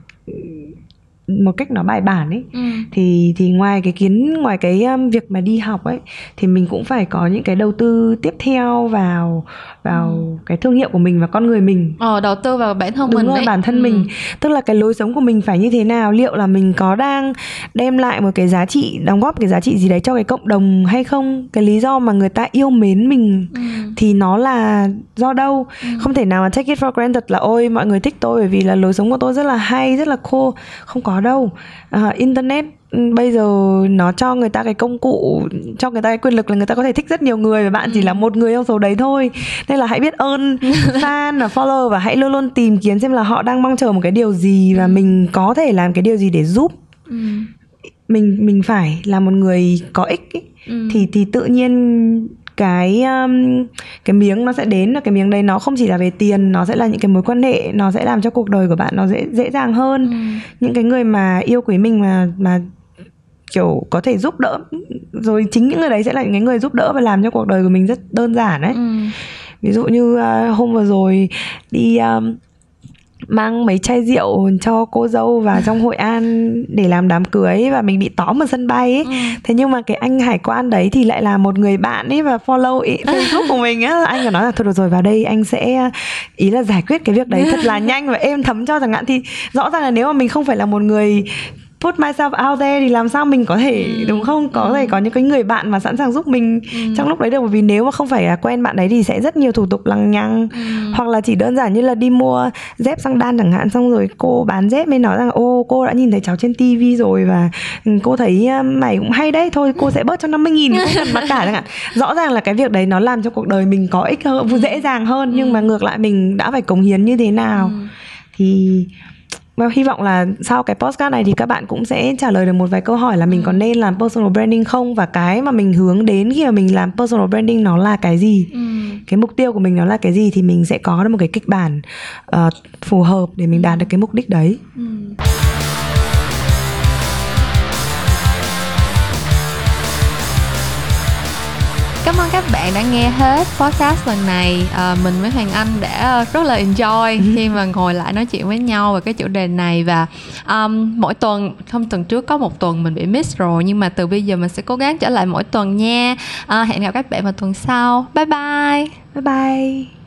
một cách nó bài bản ấy ừ. thì thì ngoài cái kiến ngoài cái um, việc mà đi học ấy thì mình cũng phải có những cái đầu tư tiếp theo vào vào ừ. cái thương hiệu của mình và con người mình ờ đầu tư vào bản thân Đúng mình rồi, đấy. bản thân ừ. mình tức là cái lối sống của mình phải như thế nào liệu là mình có đang đem lại một cái giá trị đóng góp cái giá trị gì đấy cho cái cộng đồng hay không cái lý do mà người ta yêu mến mình ừ. thì nó là do đâu ừ. không thể nào mà take it for granted là ôi mọi người thích tôi bởi vì là lối sống của tôi rất là hay rất là cool không có đâu uh, internet bây giờ nó cho người ta cái công cụ cho người ta cái quyền lực là người ta có thể thích rất nhiều người và bạn ừ. chỉ là một người trong số đấy thôi nên là hãy biết ơn fan và follow và hãy luôn luôn tìm kiếm xem là họ đang mong chờ một cái điều gì và ừ. mình có thể làm cái điều gì để giúp ừ. mình mình phải là một người có ích ý. Ừ. thì thì tự nhiên cái um, cái miếng nó sẽ đến là cái miếng đấy nó không chỉ là về tiền nó sẽ là những cái mối quan hệ nó sẽ làm cho cuộc đời của bạn nó dễ dễ dàng hơn ừ. những cái người mà yêu quý mình mà mà kiểu có thể giúp đỡ rồi chính những người đấy sẽ là những người giúp đỡ và làm cho cuộc đời của mình rất đơn giản đấy ừ. ví dụ như uh, hôm vừa rồi đi um, mang mấy chai rượu cho cô dâu vào trong Hội An để làm đám cưới và mình bị tóm ở sân bay ấy. Ừ. Thế nhưng mà cái anh hải quan đấy thì lại là một người bạn ấy và follow ý, Facebook của mình á. Anh có nói là thôi được rồi vào đây anh sẽ ý là giải quyết cái việc đấy thật là nhanh và êm thấm cho chẳng hạn thì rõ ràng là nếu mà mình không phải là một người put myself out there thì làm sao mình có thể ừ. đúng không có ừ. thể có những cái người bạn mà sẵn sàng giúp mình ừ. trong lúc đấy được bởi vì nếu mà không phải là quen bạn đấy thì sẽ rất nhiều thủ tục lằng nhằng ừ. hoặc là chỉ đơn giản như là đi mua dép sang đan chẳng hạn xong rồi cô bán dép mới nói rằng ô cô đã nhìn thấy cháu trên tivi rồi và cô thấy mày cũng hay đấy thôi cô sẽ bớt cho 50 nghìn không cần mặc cả chẳng hạn rõ ràng là cái việc đấy nó làm cho cuộc đời mình có ích hơn dễ dàng hơn nhưng ừ. mà ngược lại mình đã phải cống hiến như thế nào ừ. thì hy vọng là sau cái postcard này thì các bạn cũng sẽ trả lời được một vài câu hỏi là mình ừ. còn nên làm personal branding không và cái mà mình hướng đến khi mà mình làm personal branding nó là cái gì ừ. cái mục tiêu của mình nó là cái gì thì mình sẽ có được một cái kịch bản uh, phù hợp để mình đạt được cái mục đích đấy ừ. Ơn các bạn đã nghe hết podcast lần này. À, mình với hoàng anh đã rất là enjoy khi mà ngồi lại nói chuyện với nhau về cái chủ đề này và um, mỗi tuần không tuần trước có một tuần mình bị miss rồi nhưng mà từ bây giờ mình sẽ cố gắng trở lại mỗi tuần nha. À, hẹn gặp các bạn vào tuần sau. Bye bye. Bye bye